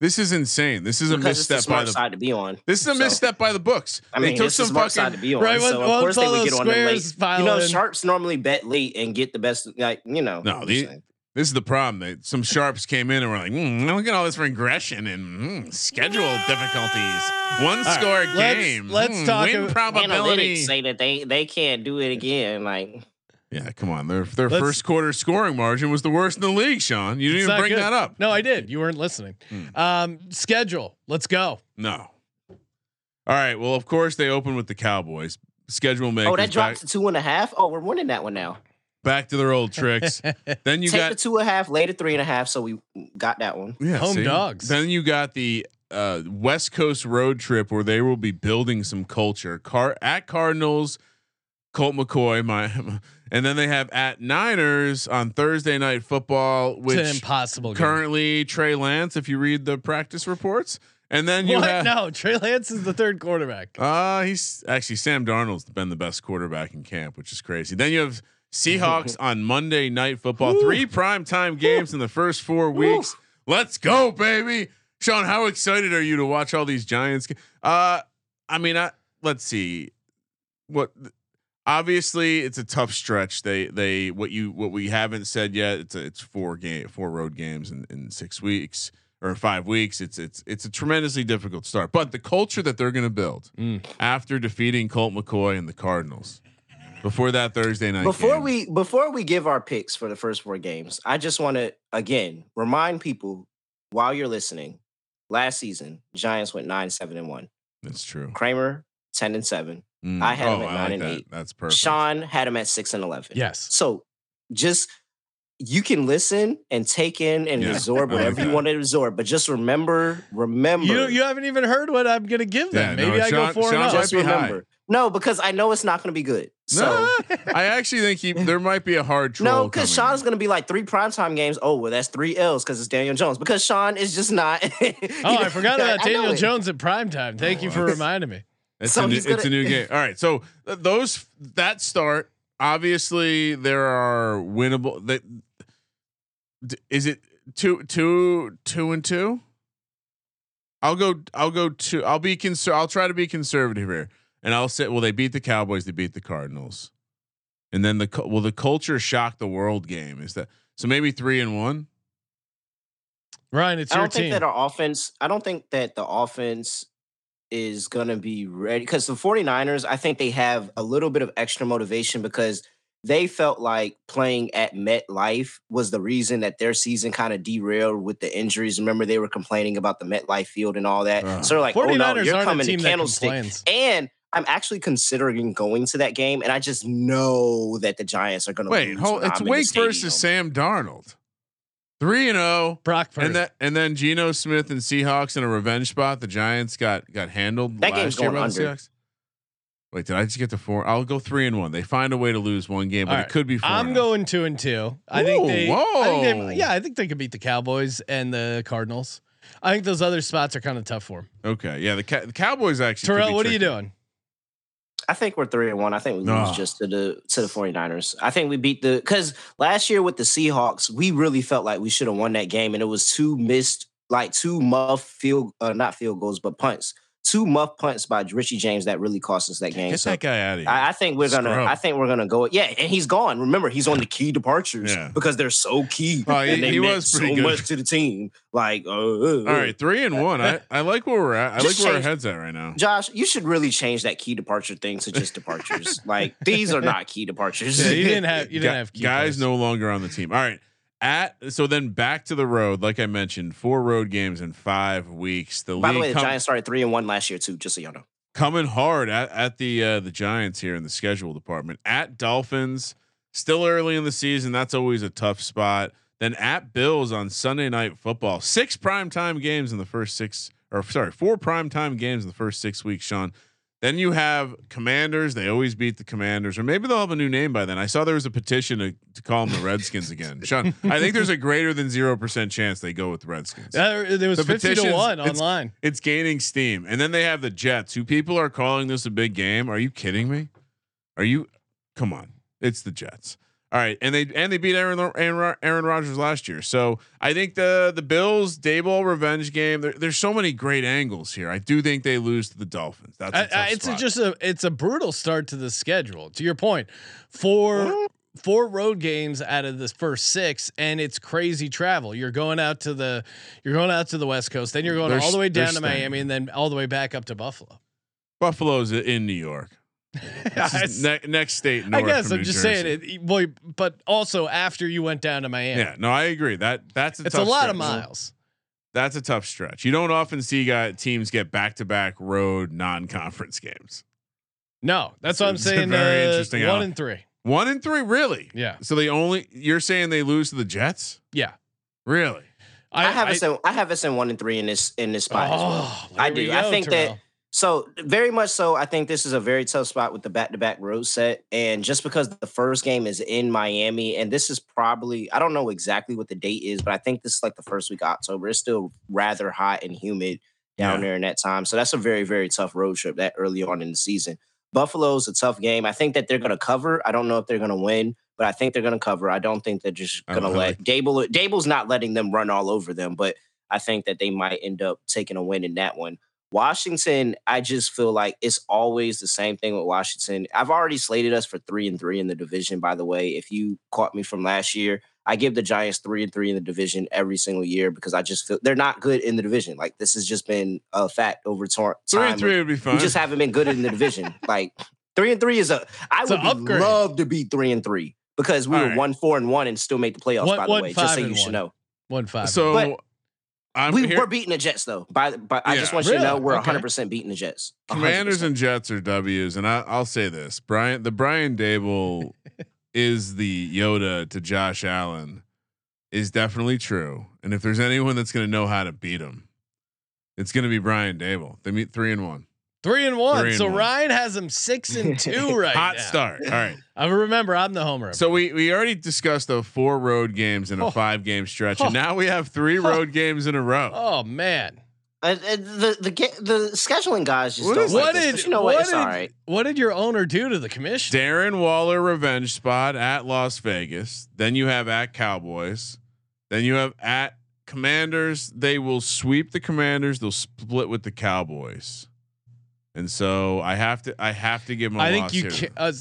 This is insane. This is a Because it's the misstep by the. side to be on. This is a So, misstep by the books. I they mean, took it's some smart fucking side to be on. Right, so once- of course once they all would get those on them late. squares You know, sharps normally bet late and get the best. Like you know. No, the- This is the problem. They, some sharps came in and were like, mm, "Look at all this regression and mm, schedule difficulties. One right, score let's- game. let's mm, talk win about- probability." Analytics say that they they can't do it again. Like Yeah, come on. Their their Let's- first quarter scoring margin was the worst in the league. Sean, you didn't even bring good. that up. No, I did. You weren't listening. Hmm. Um, schedule. Let's go. No. All right. Well, of course they open with the Cowboys. Schedule makers oh, that back, dropped to two and a half. Oh, we're winning that one now. back to their old tricks. then you Take got the two and a half, later three and a half. So we got that one. yeah, Home dogs. Then you got the uh, West Coast road trip where they will be building some culture. Car at Cardinals, Colt McCoy, my, and then they have at Niners on Thursday night football, It's an which impossible game. currently Trey Lance, if you read the practice reports, and then you What? have No, Trey Lance is the third quarterback. uh he's actually Sam Darnold's been the best quarterback in camp, which is crazy. Then you have Seahawks on Monday night football, three prime time games in the first four weeks. Let's go, baby. Sean, how excited are you to watch all these Giants? Uh I mean, I, let's see. What obviously it's a tough stretch. They they what you what we haven't said yet, it's a, it's four game four road games in, in six weeks or five weeks. It's it's it's a tremendously difficult start. But the culture that they're going to build Mm. after defeating Colt McCoy and the Cardinals before that Thursday night. Before game. we before we give our picks for the first four games, I just want to again remind people while you're listening. Last season, Giants went nine seven and one. that's true. Kramer ten and seven. Mm. I had him Oh, at I nine like and that. eight. That's perfect. Sean had him at six and eleven. Yes. So just you can listen and take in and Yeah, absorb I like whatever you want to absorb, but just remember, remember. You you haven't even heard what I'm gonna give them. Yeah, Maybe no, I Sean- go four Sean and might just be high. remember. No, because I know it's not going to be good. So No, I actually think he, there might be a hard troll. no, because coming Sean's going to be like three primetime games. Oh, well, that's three L's because it's Daniel Jones. Because Sean is just not. Oh, I forgot about I Daniel. Jones at primetime. Thank you for reminding me. It's, So a, new, he's it's a new game. All right. So those that start obviously there are winnable. That is it two two two and two. I'll go. I'll go two. I'll be conser- I'll try to be conservative here, and I'll say, well, they beat the Cowboys. They beat the Cardinals, and then the cu- will the culture shock the world game is that so maybe three and one. Ryan, it's I your don't think that our offense, I don't think that the offense is going to be ready because the 49ers, I think they have a little bit of extra motivation because they felt like playing at MetLife was the reason that their season kind of derailed with the injuries. Remember, they were complaining about the MetLife field and all that. Ugh. so they're like, oh no, you're aren't a coming to team that Candlestick. complains. And I'm actually considering going to that game, and I just know that the Giants are going to Wait, lose hold, it's I'm in the Wake versus. Sam Darnold. Three and zero. Brock Purdy. And that and then Geno Smith and Seahawks in a revenge spot. The Giants got got handled That last year going by the under. Seahawks. Wait, did I just get to four? I'll go three and one. They find a way to lose one game, but All it could be 4 I'm oh. going two and two. I think Ooh, they. I think whoa. they. Yeah, I think they could beat the Cowboys and the Cardinals. I think those other spots are kind of tough for them. Okay, yeah. The, Ca- the Cowboys actually. Terrell, be what are you doing? I think we're three and one. I think we lose just to the to the 49ers. I think we beat the because last year with the Seahawks, we really felt like we should have won that game, and it was two missed, like two muff field, uh, not field goals, but punts, two muff punts by Richie James that really cost us that game. Get so that guy out of here. I, I think we're gonna. Scrub. I think we're gonna go. Yeah, and he's gone. Remember, he's on the key departures Yeah. because they're so key. Oh, he- and they he meant was so good. much to the team. Like, uh, All right, three and one. I, I like where we're at. I Just like where our change- head's at right now. Josh, you should really change that key departure thing to just departures. like these are not key departures. Yeah, you didn't have you didn't Gu- have key guys players. no longer on the team. All right. At so then back to the road, like I mentioned, four road games in five weeks. The By the way, the com- Giants started three and one last year too. Just so y'all know. coming hard at, at the uh, the Giants here in the schedule department. At Dolphins, still early in the season. That's always a tough spot. Then at Bills on Sunday night football. Six primetime games in the first six, or sorry, four primetime games in the first six weeks, Sean. Then you have Commanders. They always beat the Commanders, or maybe they'll have a new name by then. I saw there was a petition to, to call them the Redskins again. Sean, I think there's a greater than zero percent chance they go with the Redskins. Uh, there was The fifty to petitions, one it's- online. It's gaining steam. And then they have the Jets, who people are calling this a big game. Are you kidding me? Are you? Come on, it's the Jets. All right, and they and they beat Aaron Aaron, Aaron Rodgers last year. So I think the the Bills Daboll revenge game. There, there's so many great angles here. I do think they lose to the Dolphins. That's a I, I, it's a, just a it's a brutal start to the schedule. To your point, four four road games out of the first six, and it's crazy travel. You're going out to the you're going out to the West Coast, then you're going They're all the way down to. Miami, and then all the way back up to Buffalo. Buffalo's in New York. It's I, just ne- next state. North I guess from I'm New just Jersey. saying it, boy. But also after you went down to Miami, Yeah, no, I agree. That that's a it's a tough lot of miles. That's a tough stretch. You don't often see guy, teams get back to back road non conference games. No, that's It's- what I'm it's a saying. very uh, interesting one out- and three. One and three, really? Yeah, So they only you're saying they lose to the Jets? yeah. Really? I, have us. In, I have us in one and three in this in this spot as well. Oh, I do. I think Terrell. that so very much so. I think this is a very tough spot with the back-to-back road set, and just because the first game is in Miami, and this is probably I don't know exactly what the date is, but I think this is like the first week of October. It's still rather hot and humid down Yeah. there in that time, so that's a very very tough road trip that early on in the season. Buffalo's a tough game. I think that they're going to cover. I don't know if they're going to win, but I think they're going to cover. I don't think they're just going to let Daboll. Daboll's not letting them run all over them, but I think that they might end up taking a win in that one. Washington, I just feel like it's always the same thing with Washington. I've already slated us for three and three in the division, by the way. If you caught me from last year, I give the Giants three and three in the division every single year because I just feel they're not good in the division. Like this has just been a fact over time. Three and three would be fine. We just haven't been good in the division. Like three and three is a. I It's would love to be three and three because we All were right. one four and one and still make the playoffs. One- by the one way, just so you and should know. one five. so But I'm we, here. we're beating the Jets though. By, by I just Yeah. want you to know we're Okay. 100 percent beating the Jets. 100%. Commanders and Jets are W's, and I, I'll say this: Brian, the Brian Daboll is the Yoda to Josh Allen, is definitely true. And if there's anyone that's going to know how to beat him, it's going to be Brian Daboll. They meet three and one, Three and one. Three and so one. Ryan has him six and two right now. hot now. start. All right. I remember I'm the homer. So we we already discussed the four road games in a Oh. five game stretch, Oh. and now we have three road games in a row. oh man, Uh, uh, the the the scheduling guys just What don't is- like what this, did but you know what? what It's did, all right. what did your owner do to the commission? Darren Waller revenge spot at Las Vegas. Then you have at Cowboys. Then you have at Commanders. They will sweep the Commanders. They'll split with the Cowboys. And so I have to I have to give them a I think loss you. here. Can, uh,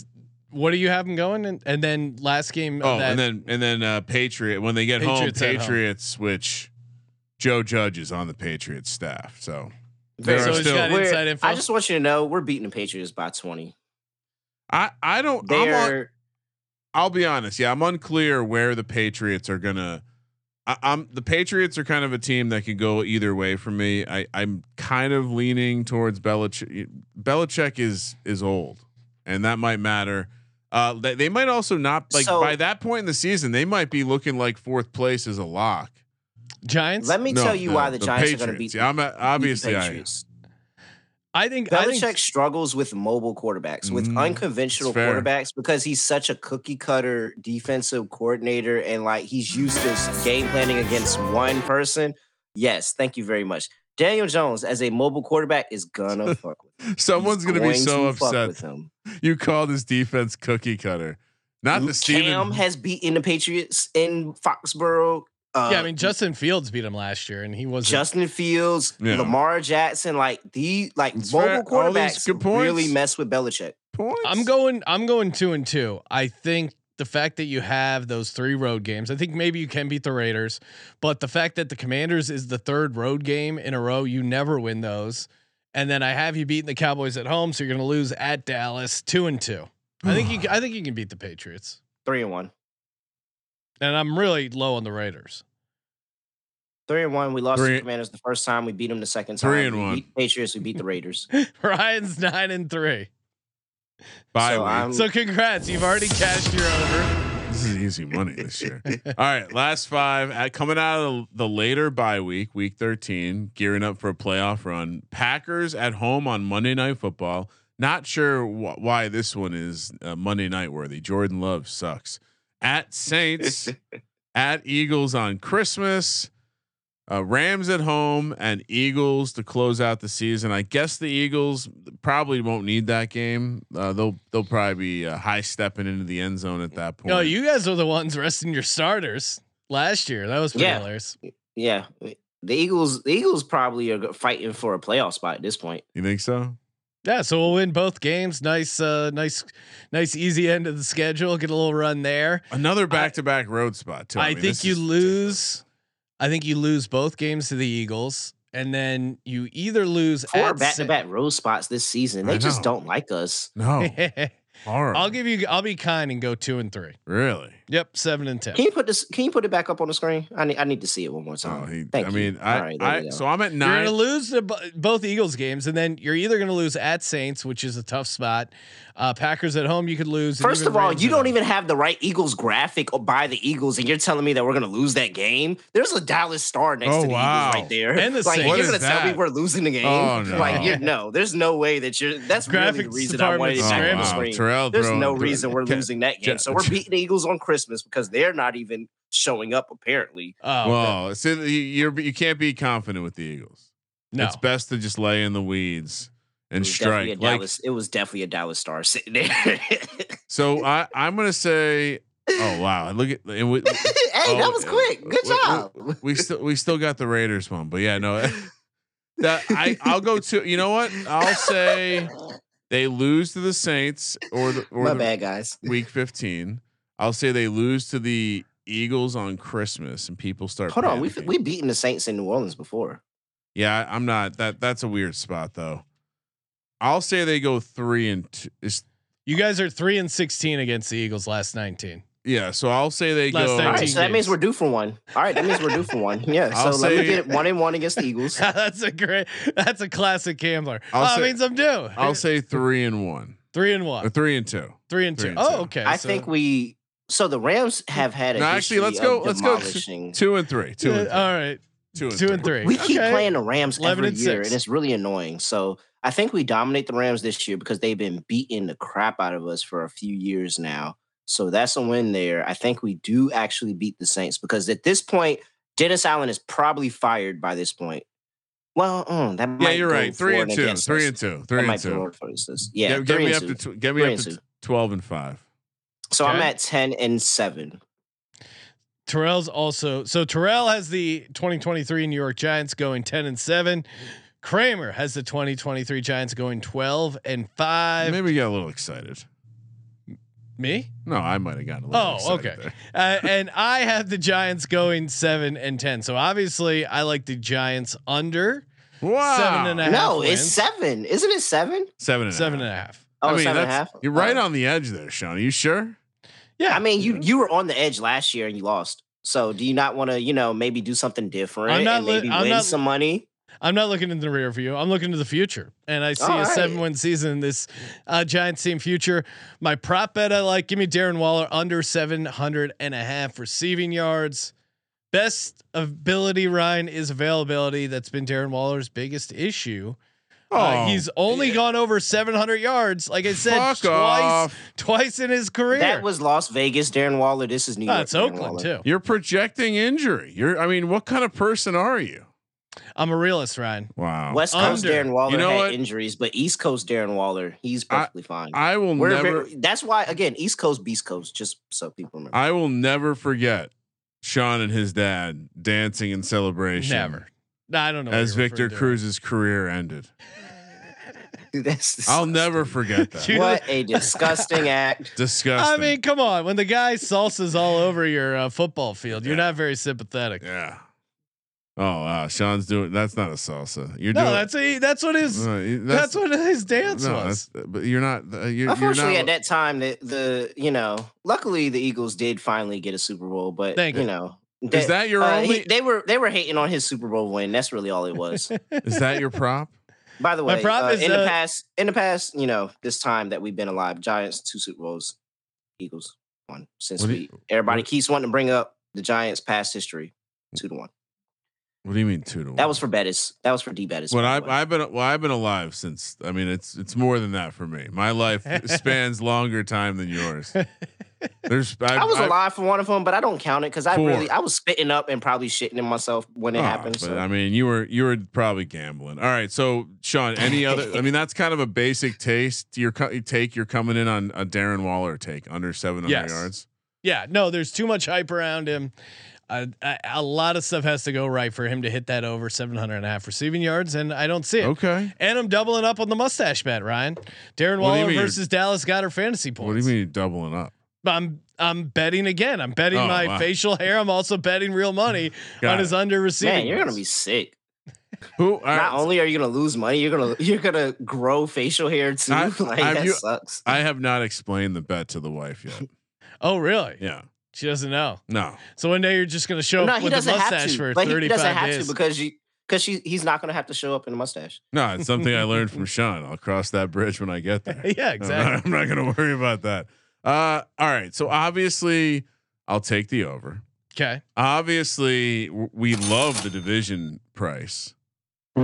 what do you have him going? And, and then last game. Of oh, that, and then and then uh Patriot when they get Patriots home, at home. Patriots, which Joe Judge is on the Patriots staff. So there so are still got info. I just want you to know we're beating the Patriots by 20. I I don't I'm on, They're I'll be honest. Yeah, I'm unclear where the Patriots are gonna. I, I'm the Patriots are kind of a team that can go either way for me. I I'm kind of leaning towards Belichick. Belichick is is old, and that might matter. Uh, they, they might also not like So- by that point in the season they might be looking like fourth place is a lock. Giants. let me No, tell you no, why the, Giants are going to beat. Yeah, I'm a, obviously the I. Patriots. I think. I Belichick think struggles with mobile quarterbacks, with Mm, unconventional quarterbacks, because he's such a cookie cutter defensive coordinator and like he's used to game planning against one person. Yes, thank you very much. Daniel Jones as a mobile quarterback is gonna fuck with him. Someone's gonna be so upset. with him. You call this defense cookie cutter, not the Cam Steven. has beaten the Patriots in Foxborough Uh, yeah, I mean Justin Fields beat him last year, and he was Justin Fields, Yeah. Lamar Jackson, like the like It's mobile fair. All these quarterbacks really mess with Belichick. Points. I'm going. I'm going two and two. I think the fact that you have those three road games, I think maybe you can beat the Raiders, but the fact that the Commanders is the third road game in a row, you never win those. And then I have you beating the Cowboys at home, so you're going to lose at Dallas, two and two. I think you. I think you can beat the Patriots, Three and one. And I'm really low on the Raiders. Three and one. We lost Three- the Commanders the first time. We beat them the second time. Three and we one. Beat Patriots. We beat the Raiders. Ryan's nine and three. Bye so week. So congrats, you've already cashed your over. This is easy money this year. All right, last five at, coming out of the, the later bye week, week thirteen, gearing up for a playoff run. Packers at home on Monday Night Football. Not sure wh- why this one is uh, Monday night worthy. Jordan Love sucks. At Saints, at Eagles on Christmas. Uh, Rams at home and Eagles to close out the season. I guess the Eagles probably won't need that game. Uh, they'll they'll probably be uh, high stepping into the end zone at that point. No, you guys are the ones resting your starters last year. That was Yeah. hilarious. yeah, the Eagles. The Eagles probably are fighting for a playoff spot at this point. You think so? Yeah, so we'll win both games. Nice, uh, nice, nice, easy end of the schedule. Get a little run there. Another back to back road spot too. I, mean, think you is lose. I think you lose both games to the Eagles, and then you either lose Four at back-to-back road spots this season. They just don't like us. No, horrible. I'll give you. I'll be kind and go two and three. really. Yep, seven and ten. Can you put this? Can you put it back up on the screen? I need. I need to see it one more oh, time. Oh, he, Thank I you. mean, I, All right, I so I'm at nine. You're gonna lose to bo- both Eagles games, and then you're either gonna lose at Saints, which is a tough spot. Uh, Packers at home, you could lose. First of all, Rams you don't home. even have the right Eagles graphic by the Eagles, and you're telling me that we're gonna lose that game. There's a Dallas star next Oh, to the wow. Eagles right there. And the like Saints. you're What gonna tell me we're losing the game. Oh, no. Like you're, no, there's no way that you're. That's really the reason I wanted it back on the screen. Terrell There's throwing- no reason we're Ca- losing that game. Ja- So we're beating the Eagles on Christmas because they're not even showing up apparently. Oh, Well, so you- you're you can't be confident with the Eagles. no. It's best to just lay in the weeds It and definitely strike. Like Dallas. It was definitely a Dallas star sitting there. so, I I'm gonna say. Oh wow! Look at and we, hey, that Oh, was quick. Good We- we- job. we still we still got the Raiders one, but yeah, no. That I I'll go to. You know what? I'll say they lose to the Saints or the or My the bad, guys. week 15. I'll say they lose to the Eagles on Christmas and people start. Hold on, we panicking. we beaten the Saints in New Orleans before. Yeah, I'm not that. That's a weird spot though. I'll say they go three and two. Is You guys are three and sixteen against the Eagles last nineteen. yeah. So I'll say they Last go. All right, 19 so that means we're due for one. All right, that means we're due for one. Yeah. I'll so let me get it one and one against the Eagles. that's a great. That's a classic gambler. I'll oh, say- that means I'm due. I'll say three and one three and one. or one, three and two. three and three two. and two. Oh, okay. I so- think we. So the Rams have had a No, actually, let's go. Let's go. demolishing- Two and three. Two and three. all right. Two and Two three. and three. We keep playing the Rams every and year, six. and it's really annoying. So I think we dominate the Rams this year because they've been beating the crap out of us for a few years now. So that's a win there. I think we do actually beat the Saints because at this point, Dennis Allen is probably fired by this point. Well, mm, that Yeah, might you're right. Three for and and two. Three us. and two. Three and two. for us. Yeah, Get, get three me and up two. to tw- get me Three up to two. twelve and five. So I'm at ten and seven. Terrell's also so Terrell has the 2023 New York Giants going 10 and 7. Kramer has the 2023 Giants going 12 and 5. Maybe got a little excited. Me? No, I might have gotten a little. Oh, excited okay. Uh, and I have the Giants going 7 and 10. So obviously I like the Giants under Wow. seven and a half. No, wins. it's seven. Isn't it seven? Seven and a half. and a half. Oh, I mean, seven and a half? You're right Oh. on the edge there, Sean. Are you sure? Yeah. I mean, you you were on the edge last year and you lost. So do you not want to, you know, maybe do something different I'm not and li- maybe I'm win not- some money? I'm not looking in the rear view. I'm looking to the future. And I see All a right. seven win season in this uh, Giants team future. My prop bet I like. Give me Darren Waller under 700 and a half receiving yards. Best ability, Ryan, is availability. That's been Darren Waller's biggest issue. Uh, Oh, he's only gone over 700 yards, like I said, Fuck twice, off. twice in his career. That was Las Vegas, Darren Waller. This is New York. It's Darren Oakland Waller. too. You're projecting injury. You're. I mean, what kind of person are you? I'm a realist, Ryan. Wow. West Coast Under. Darren Waller You know had what? injuries, but East Coast Darren Waller, he's I- perfectly fine. I will We're never. very- that's why, again, East Coast, Beast Coast, just so people remember. I will never forget Sean and his dad dancing in celebration. Never. No, I don't know. As Victor. Cruz's career ended. I'll never forget that. What a disgusting act. Disgusting. I mean, come on. When the guy salsas all over your uh, football field, you're not very sympathetic. yeah. Oh wow, Sean's doing. That's not a salsa. You're No, doing. that's a, that's what his uh, that's, what his dance no, was. But you're not. Uh, you're, you're Unfortunately, not. at that time, the the you know, luckily the Eagles did finally get a Super Bowl, but Thank you you. know, is that your uh, he- only? they were they were hating on his Super Bowl win. That's really all it was. is that your prop? By the My way, prop uh, is, in uh, the past, in the past, you know, this time that we've been alive, Giants two Super Bowls, Eagles one. Since What we you- everybody what- keeps wanting to bring up the Giants' past history, two to one. What do you mean two to one? That was for Bettis. That was for D Bettis. When by I, I've been well, I've been alive since. I mean, it's it's more than that for me. My life spans longer time than yours. There's I, I was I- alive for one of them, but I don't count it because I really I was spitting up and probably shitting in myself when it Oh, happened. But So. I mean, you were you were probably gambling. All right, so Sean, any other? I mean, that's kind of a basic taste. Your take. You're coming in on a Darren Waller take under 700 Yes. yards. Yeah, no, there's too much hype around him. Uh, a, a lot of stuff has to go right for him to hit that over 700 and a half receiving yards, and I don't see it. Okay. And I'm doubling up on the mustache bet, Ryan. Darren What Waller versus Dallas got her fantasy points. What do you mean doubling up? I'm I'm betting again. I'm betting Oh, my wow. facial hair. I'm also betting real money Got on his it. under receiving. Man, you're gonna be sick. Who? all right, Not only are you gonna lose money, you're gonna you're gonna grow facial hair too. I- like that you- sucks. I have not explained the bet to the wife yet. Oh, really? Yeah. She doesn't know. No. So one day you're just gonna show no, up with a doesn't have mustache to. for But he 35 doesn't have days. to because you because she he's not gonna have to show up in a mustache. No, it's something I learned from Sean. I'll cross that bridge when I get there. yeah, I'm not, exactly. I'm not going to worry about that. Uh, all right. So obviously, I'll take the over. Okay. Obviously, w- we love the division price. We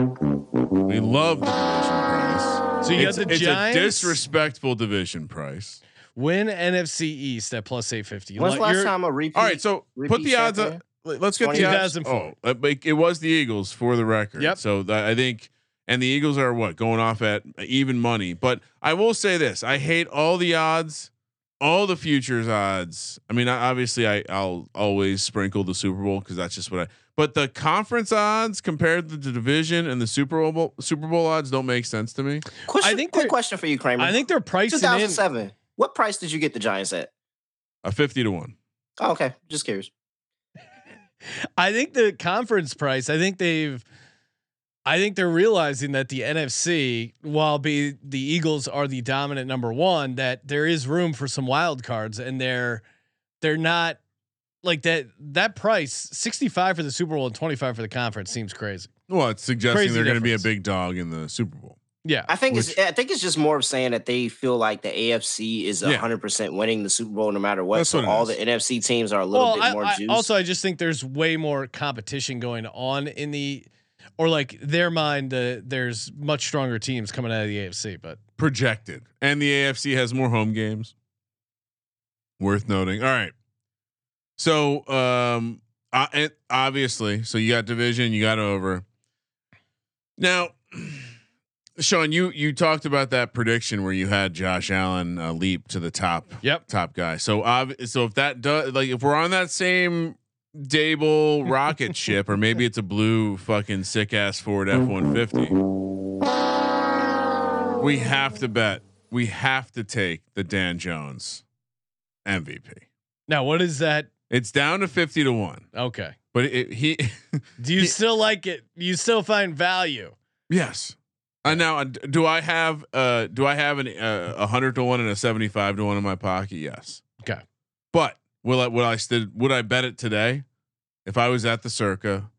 love the division price. So you got it's, the it's Giants? a disrespectful division price. Win NFC East at plus 850. When's the last you're- time a repeat? All right. So put the odds champion? up. Let's get the odds. 2004. Oh, uh, it was the Eagles for the record. Yep. So th- I think, and the Eagles are what going off at even money. But I will say this: I hate all the odds, all the futures odds. I mean, I- obviously, I I'll always sprinkle the Super Bowl because that's just what I. But the conference odds compared to the division and the Super Bowl Super Bowl odds don't make sense to me. Question, I think quick question for you, Kramer. I think they're pricing in. 2007. What price did you get the Giants at? A fifty to one. Oh, okay, just curious. I think the conference price. I think they've. I think they're realizing that the NFC, while be the Eagles are the dominant number one, that there is room for some wild cards, and they're they're not like that. That price sixty five for the Super Bowl and twenty five for the conference seems crazy. Well, it's suggesting Crazy they're going to be a big dog in the Super Bowl. Yeah, I think it's I think it's just more of saying that they feel like the AFC is Yeah. hundred percent winning the Super Bowl no matter what. That's so what all is. the NFC teams are a little well, bit I- more I- juiced. also I just think there's way more competition going on in the, or like their mind. Uh, there's much stronger teams coming out of the AFC, but projected, and the AFC has more home games. Worth noting. All right. So, um, and obviously, so you got division, you got over. Now, Sean, you you talked about that prediction where you had Josh Allen uh, leap to the top. Yep. top guy. So, ob- so if that does, like, if we're on that same Daboll rocket ship, or maybe it's a blue fucking sick ass Ford F one fifty. We have to bet. We have to take the Dan Jones MVP. now what is that? It's down to fifty to one, Okay. but it, he, Do you He- still like it? Do you still find value? yes. Uh, now, uh, do I have uh, do I have an uh, a hundred to one and a seventy five to one in my pocket? Yes. Okay. But will I would I still would I bet it today if I was at the Circa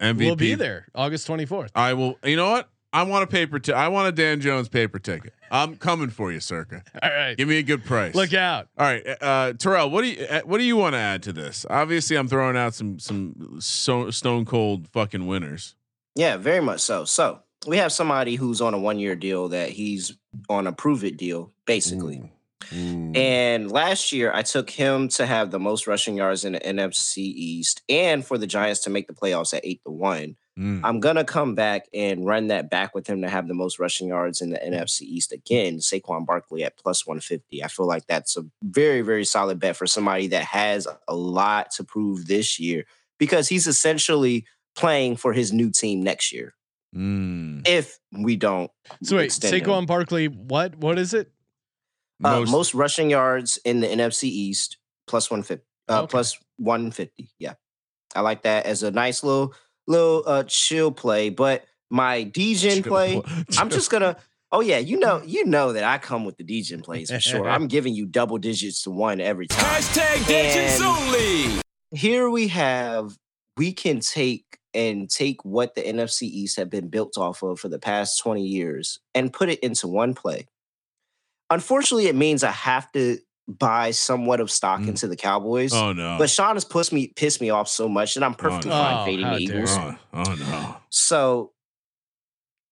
MVP? We'll be there August 24th. I will. You know what? I want a paper. T- I want a Dan Jones paper ticket. I'm coming for you, Circa. All right. Give me a good price. Look out. All right, uh, Terrell. What do you uh, what do you want to add to this? Obviously, I'm throwing out some some so, stone cold fucking winners. yeah, very much so. So we have somebody who's on a one year deal that he's on a prove it deal, basically. And last year, I took him to have the most rushing yards in the NFC East, and for the Giants to make the playoffs at eight to one. Mm. I'm gonna come back and run that back with him to have the most rushing yards in the NFC East again. Saquon Barkley at plus 150. I feel like that's a very, very solid bet for somebody that has a lot to prove this year because he's essentially playing for his new team next year. Mm. If we don't, So wait, extend him. Saquon Barkley, what? What is it? Uh, Most- most, rushing yards in the NFC East plus 150. Uh, Okay. plus 150. Yeah. I like that as a nice little little uh chill play, but my Degen play, I'm just gonna Oh yeah, you know, you know that I come with the Degen plays for sure. I'm giving you double digits to one every time. Hashtag Legends And- only. Here we have we can take and take what the NFC East have been built off of for the past 20 years and put it into one play. Unfortunately, it means I have to buy somewhat of stock Mm. into the Cowboys. Oh no. But Sean has pushed me pissed me off so much that I'm perfectly no. fine Oh, fading how the Eagles. oh, oh no. So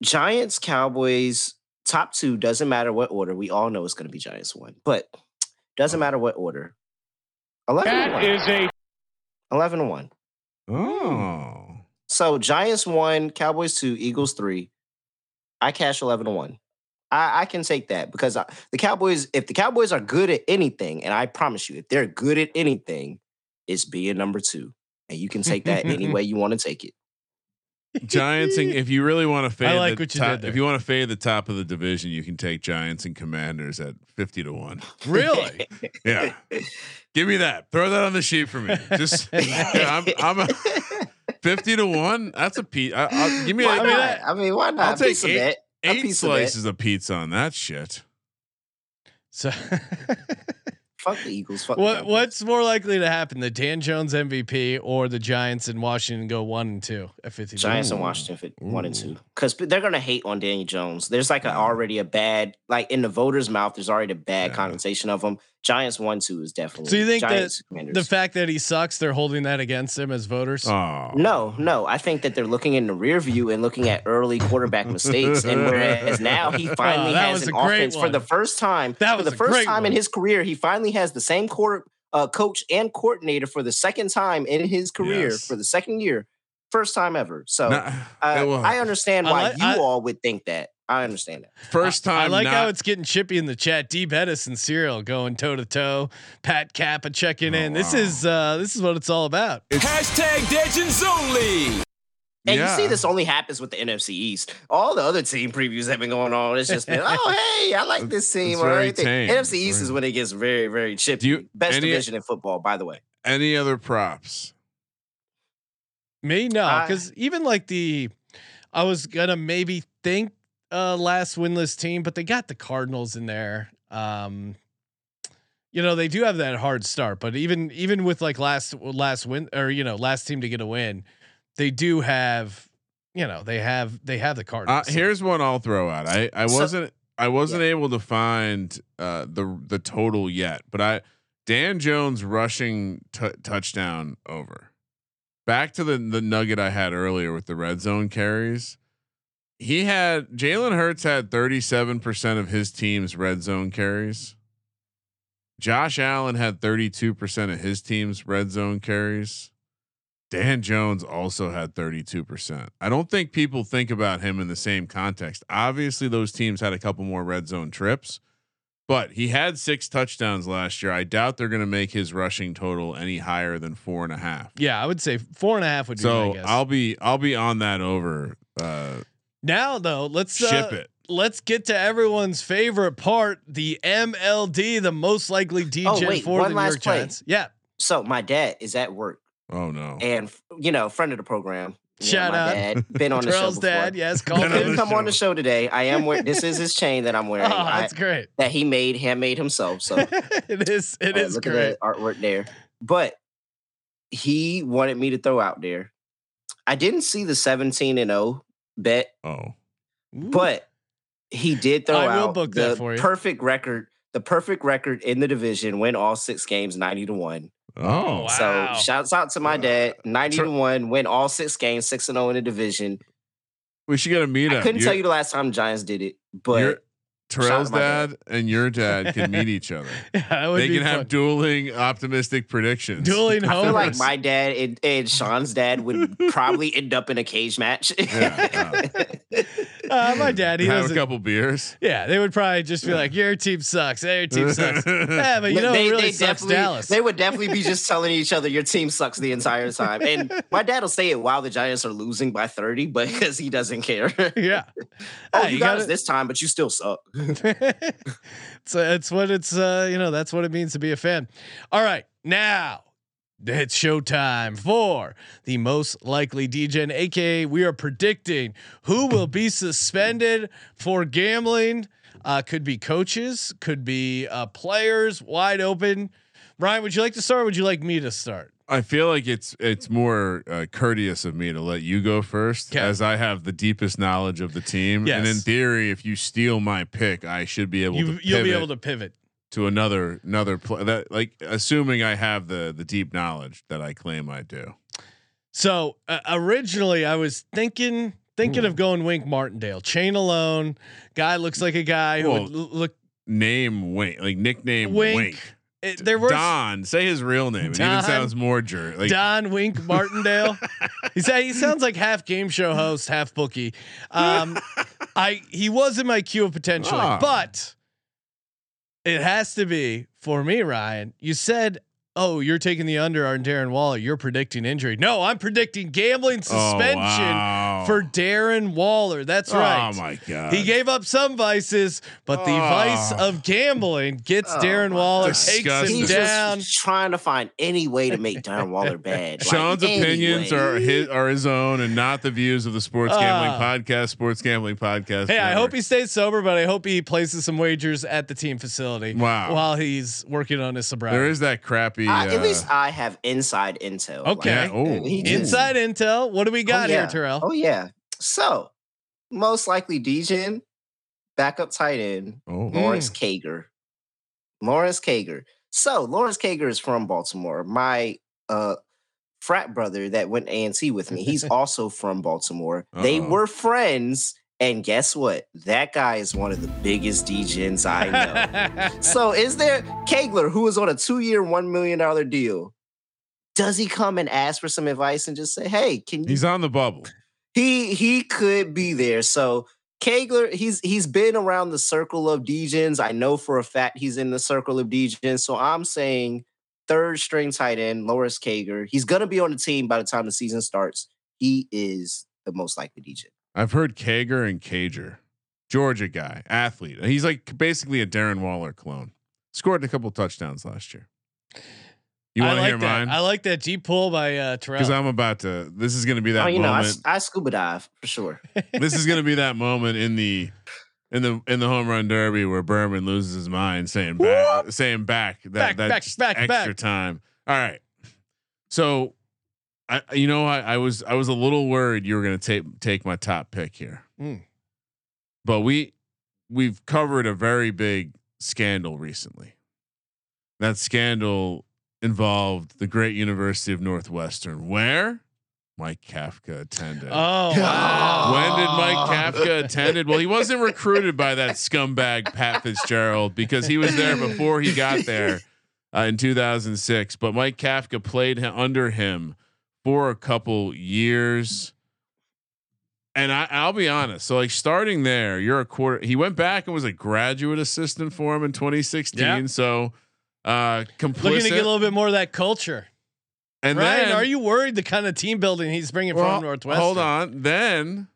Giants, Cowboys, top two, doesn't matter what order. We all know it's gonna be Giants one, but doesn't matter what order. 11 to 1. a 11 to 1. Oh. So Giants one, Cowboys two, Eagles three. I cash eleven to one. I, I can take that because I, the Cowboys, if the Cowboys are good at anything, and I promise you, if they're good at anything, it's being number two, and you can take that any way you want to take it. Giants and if you really want to fade I like the what you top, did there. if you want to fade the top of the division, you can take Giants and Commanders at 50 to 1. Really? Yeah. Give me that. Throw that on the sheet for me. Just yeah, I'm I'm a 50 to 1. That's a piece. I, I'll, give me why a, not? I mean, why not? I'll A take piece of eight- A eight piece of that. slices of pizza on that shit. So Fuck the Eagles. Fuck what Cowboys. what's more likely to happen? The Dan Jones MVP or the Giants in Washington go one and two at 50? Giants in Washington fit one and two because they're gonna hate on Daniel Jones. There's like a, already a bad like in the voters' mouth. There's already a bad Yeah. connotation of them. Giants one two is definitely. So you think that The fact that he sucks, they're holding that against him as voters. Oh. No, no. I think that they're looking in the rear view and looking at early quarterback mistakes. And whereas now he finally Oh, has an a great offense for the first time. That was for was the first great time in his career, he finally has the same court, uh, coach and coordinator for the second time in his career Yes. for the second year. First time ever. So Nah, uh, I understand why like- you I- all would think that. I understand that. first time. I like not, how it's getting chippy in the chat. D Bettis and Serial going toe to toe. Pat Kappa checking Oh, in. This wow. is uh this is what it's all about. Hashtag Degens only. And you see this only happens with the NFC East. All the other team previews have been going on. It's just been, oh, hey, I like this team. It's or very anything. tame. NFC It's East is when it gets very, very chippy. Do you- Best any- division in football, by the way. any other props. Me no, because even like the, I was gonna maybe think uh last winless team, but they got the Cardinals in there. Um, you know they do have that hard start, but even even with like last last win or you know last team to get a win, they do have, you know they have they have the Uh, Cardinals. here's one I'll throw out. I I So- wasn't I wasn't able to find uh, the the total yet, but I Dan Jones rushing t- touchdown over. Back to the the nugget I had earlier with the red zone carries. He had Jalen Hurts had 37% of his team's red zone carries. Josh Allen had 32% of his team's red zone carries. Dan Jones also had 32%. I don't think people think about him in the same context. Obviously, those teams had a couple more red zone trips, but he had six touchdowns last year. I doubt they're going to make his rushing total any higher than four and a half. yeah, I would say four and a half would be So guess. I'll be I'll be on that over. Uh, now though, let's ship uh, it. Let's get to everyone's favorite part, the MLD, the most likely DJ Oh, wait, for one the New last York play. Giants. Yeah, So my dad is at work Oh no. and, you know, friend of the program. You know, Shout my out. Dad, been on the show before. dad. Yes, call Been on Couldn't him. the come on the show. show today. I am wearing, this is his chain that I'm Oh, wearing. I- that's great. that he made, handmade himself. So it is. It Uh, is look great. at the artwork there. But he wanted me to throw out there. I didn't see the 17 and 0 bet, Oh. but he did throw I out book the that for you. perfect record. The perfect record in the division, win all six games, 90 to 1. Oh. oh wow. So shouts out to my dad, 90 to 1, win all six games, 6 and 0 in the division. We should get a meetup. I couldn't You're- tell you the last time Giants did it, but Terrell's dad. dad and your dad can meet each other. Yeah, They be can have dueling optimistic predictions. dueling I feel like my dad and, and Sean's dad would probably end up in a cage match. Yeah, uh, my dad, he have a couple beers. Yeah, they would probably just be like, "Your team sucks. Hey, your team sucks." yeah, but you know, they, it really sucks Dallas. They would definitely be just telling each other your team sucks the entire time. And my dad will say it while the Giants are losing by 30, but because he doesn't care. yeah. oh, Hey, you, you got gotta- us this time, but you still suck. so it's what it's uh you know that's what it means to be a fan. All right, now it's showtime for the most likely degen, aka we are predicting who will be suspended for gambling. Uh, could be coaches, could be uh, players, wide open. Ryan, would you like to start? Or would you like me to start? I feel like it's it's more uh, courteous of me to let you go first, Okay. as I have the deepest knowledge of the team. And in theory, if you steal my pick, I should be able You, to you'll be able to pivot. To another another play. That like assuming I have the the deep knowledge that I claim I do. So uh, originally, I was thinking thinking of going Wink Martindale, chain alone. Guy looks like a guy who Well, would l- look. Name Wink, like nickname Wink. Wink. It, there were Don. Say his real name. It even sounds more jerk. Like Don Wink Martindale. he said he sounds like half game show host, half bookie. Um, I he was in my queue of potential, Ah. but it has to be for me, Ryan. You said, "Oh, you're taking the under on Darren Waller. You're predicting injury." No, I'm predicting gambling suspension Oh, wow. for Darren Waller. That's right. Oh my god. He gave up some vices, but the Oh. vice of gambling gets Oh Darren Waller, God. takes him Disgusting. He's down. just trying to find any way to make Darren Waller bad. Like, Sean's any opinions way. are his are his own and not the views of the Sports Gambling Ah. Podcast, Sports Gambling Podcast. Hey, I hope he stays sober, but I hope he places some wagers at the team facility. Wow. While he's working on his sobriety. There is that crappy. I- uh, at least I have inside intel. Okay. yeah, oh, Inside intel. What do we got oh, yeah. here, Terrell? Oh yeah. So most likely degen, backup tight end, oh. Lawrence Cager. Lawrence Cager. So Lawrence Cager is from Baltimore. My uh frat brother that went A&T with me, he's also from Baltimore. They Uh-oh. were friends. And guess what? That guy is one of the biggest degens I know. so is there Kegler, who is on a two-year, one million dollar deal? Does he come and ask for some advice and just say, "Hey, can you?" He's on the bubble. he he could be there. So Kegler, he's he's been around the circle of degens. I know for a fact he's in the circle of degens. So I'm saying third string tight end, Loris Cager. He's gonna be on the team by the time the season starts. He is the most likely degen. I've heard Kager and Cager, Georgia guy, athlete. He's like basically a Darren Waller clone. Scored a couple touchdowns last year. You want to like hear that. mine? I like that deep pull by uh, Because I'm about to. This is going to be that oh, you know, I, moment. s- I scuba dive for sure. this is going to be that moment in the in the in the home run derby where Berman loses his mind, saying back, saying back that Back, that back, back, extra back. time. All right, so I you know I, I was I was a little worried you were going to take take my top pick here, Mm. but we we've covered a very big scandal recently. That scandal involved the great University of Northwestern, where Mike Kafka attended. Oh, wow. When did Mike Kafka attended? Well, he wasn't recruited by that scumbag Pat Fitzgerald because he was there before he got there uh, in 2006. But Mike Kafka played him, under him for a couple years. And I, I'll be honest. So, like starting there, you're a quarter. He went back and was a graduate assistant for him in 2016. Yeah. So, uh, complicit. Looking to get a little bit more of that culture. and Ryan, then, are you worried the kind of team building he's bringing well, from Northwestern? Hold on. Then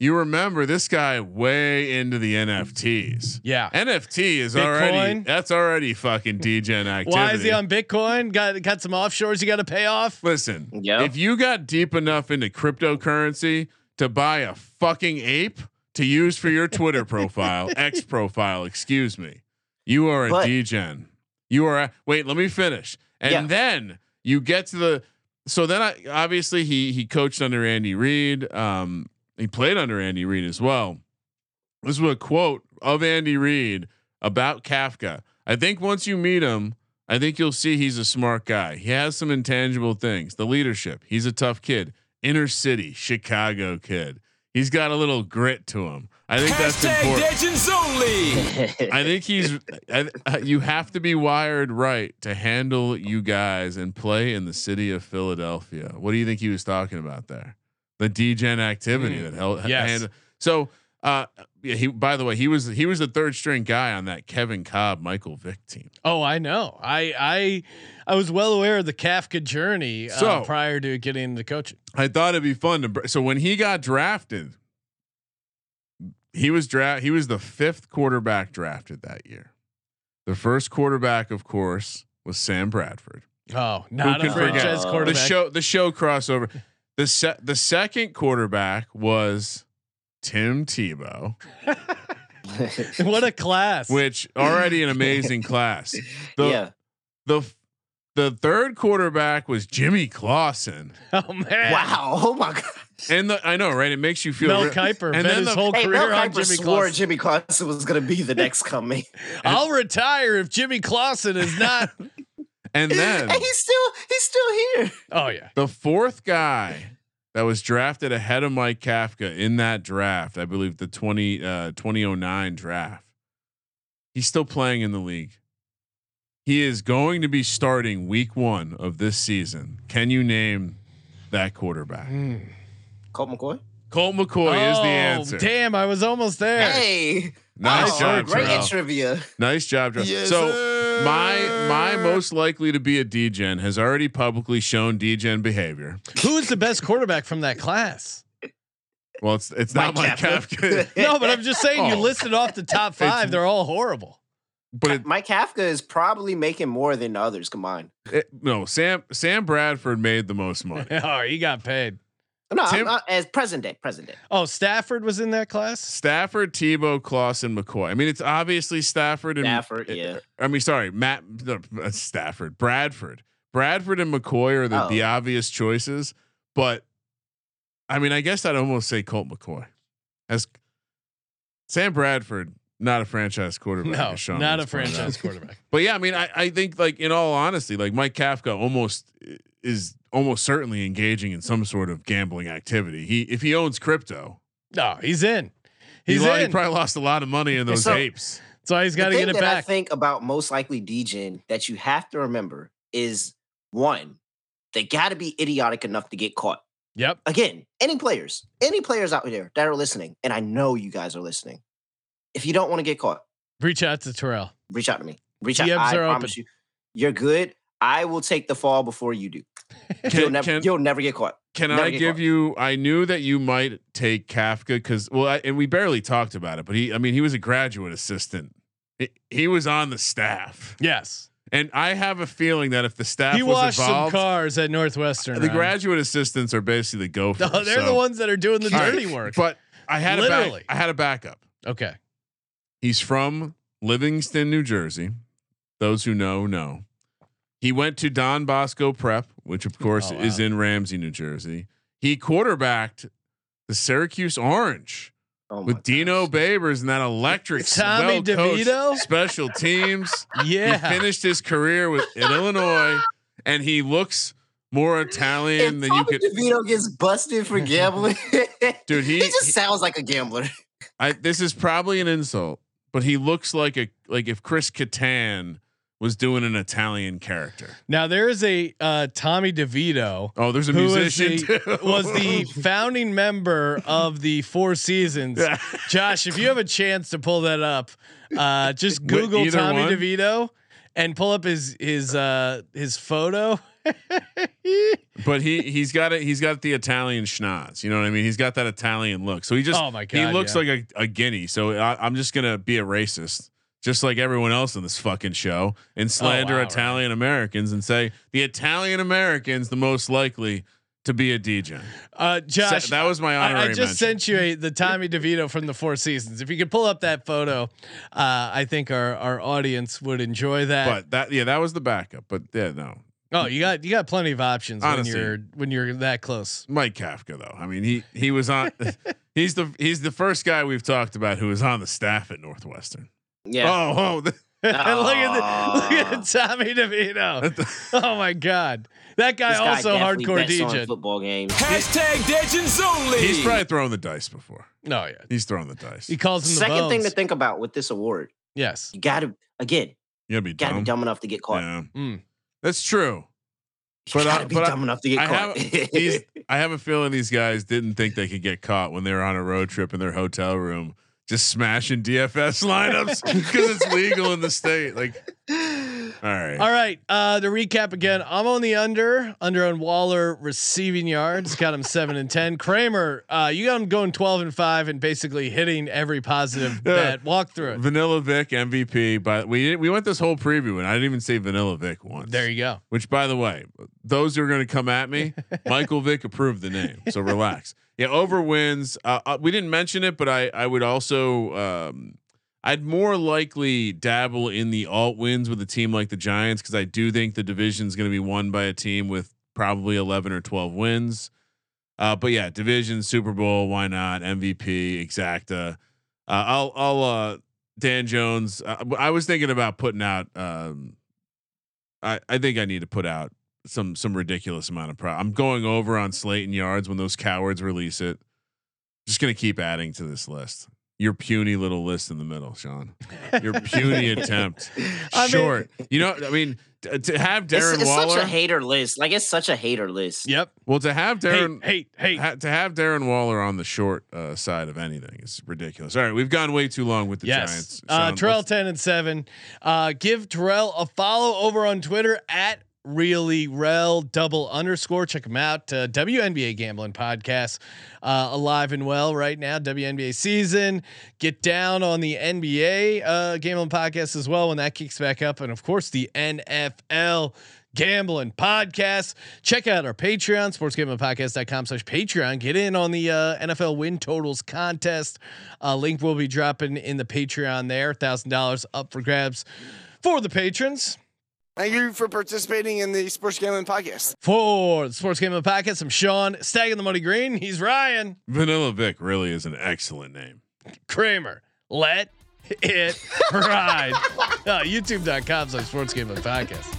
you remember this guy way into the NFTs. Yeah. NFT is Bitcoin? already that's already fucking degen activity. Why is he on Bitcoin? Got got some offshores you got to pay off. Listen, Yep. if you got deep enough into cryptocurrency to buy a fucking ape to use for your Twitter profile, X profile, excuse me, you are a But- degen. You are. A, wait, let me finish. And Yeah. then you get to the. So then, I obviously he he coached under Andy Reid. Um, he played under Andy Reid as well. This was a quote of Andy Reid about Kafka. I think once you meet him, I think you'll see he's a smart guy. He has some intangible things. The leadership. He's a tough kid. Inner city Chicago kid. he's got a little grit to him. I think that's important. I think he's. I, uh, you have to be wired right to handle you guys and play in the city of Philadelphia. What do you think he was talking about there? The degen activity that held. yes. hand- so, uh, yeah, he. By the way, he was he was the third string guy on that Kevin Kolb Michael Vick team. Oh, I know. I I I was well aware of the Kafka journey uh, So- prior to getting into coaching. I thought it'd be fun to. br- So when he got drafted, he was draft. He was the fifth quarterback drafted that year. The first quarterback, of course, was Sam Bradford. Oh, not a could forget? franchise Uh, quarterback. The show, the show crossover. The se- the second quarterback was Tim Tebow, what a class! which already an amazing class. The, yeah. The the third quarterback was Jimmy Clausen, oh man! Wow. Oh my god. and the I know right. It makes you feel. Mel re- Kiper and then his the- whole Hey, career Mel on Kiper Jimmy swore Clausen. Jimmy Clausen was going to be the next coming, I'll retire if Jimmy Clausen is not. and then and he's still he's still here. oh yeah. The fourth guy that was drafted ahead of Mike Kafka in that draft, I believe the 20 uh 2009 draft. He's still playing in the league. He is going to be starting week 1 of this season. Can you name that quarterback? Colt McCoy. Colt McCoy is the Oh, answer. Damn, I was almost there. Hey. Nice oh, job, Great Terrell. trivia. Nice job, Joe. Yes, so sir. my my most likely to be a degen has already publicly shown degen behavior. Who is the best quarterback from that class? Well, it's it's not Mike Mike Kafka. Kafka, No, but I'm just saying you Oh. listed off the top five. They're all horrible. but it, Mike Kafka is probably making more than the others combined. it- no Sam Sam Bradford made the most money. Oh, he got paid. No, I'm Tim- not, as present day, present day. Oh, Stafford was in that class. Stafford, Tebow, Clausen, McCoy. I mean, it's obviously Stafford and Stafford, yeah. I mean, sorry, Matt no, uh, Stafford, Bradford, Bradford and McCoy are the, the Oh. obvious choices. But I mean, I guess I'd almost say Colt McCoy as Sam Bradford, not a franchise quarterback. No, as Sean not a franchise quarterback. But yeah, I mean, I, I think like in all honesty, like Mike Kafka almost is almost certainly engaging in some sort of gambling activity. He if he owns crypto, No, he's in. he, He's he in. probably lost a lot of money in those So- apes. so he's got to the get thing it that I think about most likely degen that you have to remember is one, they got to be idiotic enough to get caught. Yep. Again, any players, any players out there that are listening, and I know you guys are listening. If you don't want to get caught, Reach out to Terrell. reach out to me. Reach out. DMs I are promise open. you, you're good. I will take the fall before you do. you'll never, can, you'll never get caught. can never I give caught. you? I knew that you might take Kafka because well, I, and we barely talked about it, but he, I mean, he was a graduate assistant. He, he was on the staff, Yes. and I have a feeling that if the staff He was washed some cars at Northwestern. the Ryan. graduate assistants are basically the gophers. No, they're so- the ones that are doing the All right, dirty work. But I had a Literally. back, I had a backup. okay. He's from Livingston, New Jersey. Those who know know. He went to Don Bosco Prep, which of course Oh, wow. is in Ramsey, New Jersey. He quarterbacked the Syracuse Orange Oh with Dino gosh. Babers and that electric Tommy DeVito? special teams. Yeah. He finished his career with in Illinois, and he looks more Italian If than you could. Tommy could. DeVito gets busted for gambling, Dude, he- he just he- sounds like a gambler. I, this is probably an insult, but he looks like a like if Chris Kattan was doing an Italian character. Now there is a uh, Tommy DeVito Oh, there's a musician. the, was the founding member of the Four Seasons. Josh, if you have a chance to pull that up, uh, just Google either Tommy one? DeVito and pull up his his uh, his photo. but he he's got it. He's got the Italian schnoz. You know what I mean? He's got that Italian look. So he just Oh my God, he looks yeah. like a, a guinea. So I, I'm just gonna be a racist. Just like everyone else in this fucking show, and slander wow, Italian Americans and say the Italian Americans the most likely to be a DJ. Uh, Josh, that was my I, I just mention. sent you a, the Tommy DeVito from the Four Seasons. If you could pull up that photo, uh, I think our our audience would enjoy that. But that yeah, that was the backup. But yeah, no, oh, you got you got plenty of options Honestly. when you're when you're that close. Mike Kafka though. I mean, he he was on. he's the he's the first guy we've talked about who was on the staff at Northwestern. Yeah. Oh, oh, th- look at the, look at Tommy DeVito. oh my god, that guy guy also hardcore bets on DJ. football games. Hashtag Degens only. He's probably thrown the dice before. No, yeah, He's thrown the dice. he calls him the Second thing to think about with this award, yes, you got to again, You gotta be you got to dumb. be dumb enough to get caught. Yeah, Mm. that's true. You But I- got to be but I- dumb enough to get I caught. have I have a feeling these guys didn't think they could get caught when they were on a road trip in their hotel room, just smashing DFS lineups because it's legal in the state. Like, all right, All right. Uh, to recap again, I'm on the under, under on Waller receiving yards. Got him seven and ten. Kramer, uh, you got him going twelve and five and basically hitting every positive Yeah. bet. Walk through it. Vanilla Vic MVP. But we we went this whole preview and I didn't even say Vanilla Vic once. There you go. Which, by the way, those who are going to come at me, Michael Vick approved the name, so relax. Yeah, over wins. Uh, uh, we didn't mention it, but I I would also um, I'd more likely dabble in the alt wins with a team like the Giants because I do think the division is going to be won by a team with probably eleven or twelve wins. Uh, but yeah, division, Super Bowl, why not? MVP, exacta. Uh, I'll I'll uh, Dan Jones. Uh, I was thinking about putting out. Um, I I think I need to put out some some ridiculous amount of pro. I'm going over on Slayton yards when those cowards release it. Just gonna keep adding to this list. Your puny little list in the middle, Sean. Your puny attempt. I mean- Short. you know, I mean, t- to have It's, Darren it's Waller. such a hater list. Like it's such a hater list. Yep. well, to have Darren. Hate, hate, hate. ha- to have Darren Waller on the short uh, side of anything is ridiculous. All right, we've gone way too long with the yes. Giants. Uh, Terrell ten and seven. Uh, give Terrell a follow over on Twitter at really rel double underscore. Check them out uh, WNBA gambling podcast uh, alive and well right now. WNBA season. Get down on the NBA uh, gambling podcast as well when that kicks back up. And of course the NFL gambling podcast. Check out our patreon sportsgamblingpodcast.com slash patreon. Get in on the uh, nfl win totals contest. Uh, link will be dropping in the patreon there. Thousand dollars up for grabs for the patrons Thank you for participating in the Sports Gambling Podcast. for the sports gambling podcast i'm sean stag in the money green he's ryan Vanilla Vic really is an excellent name. kramer let it ride uh, youtube.com slash sports gambling podcast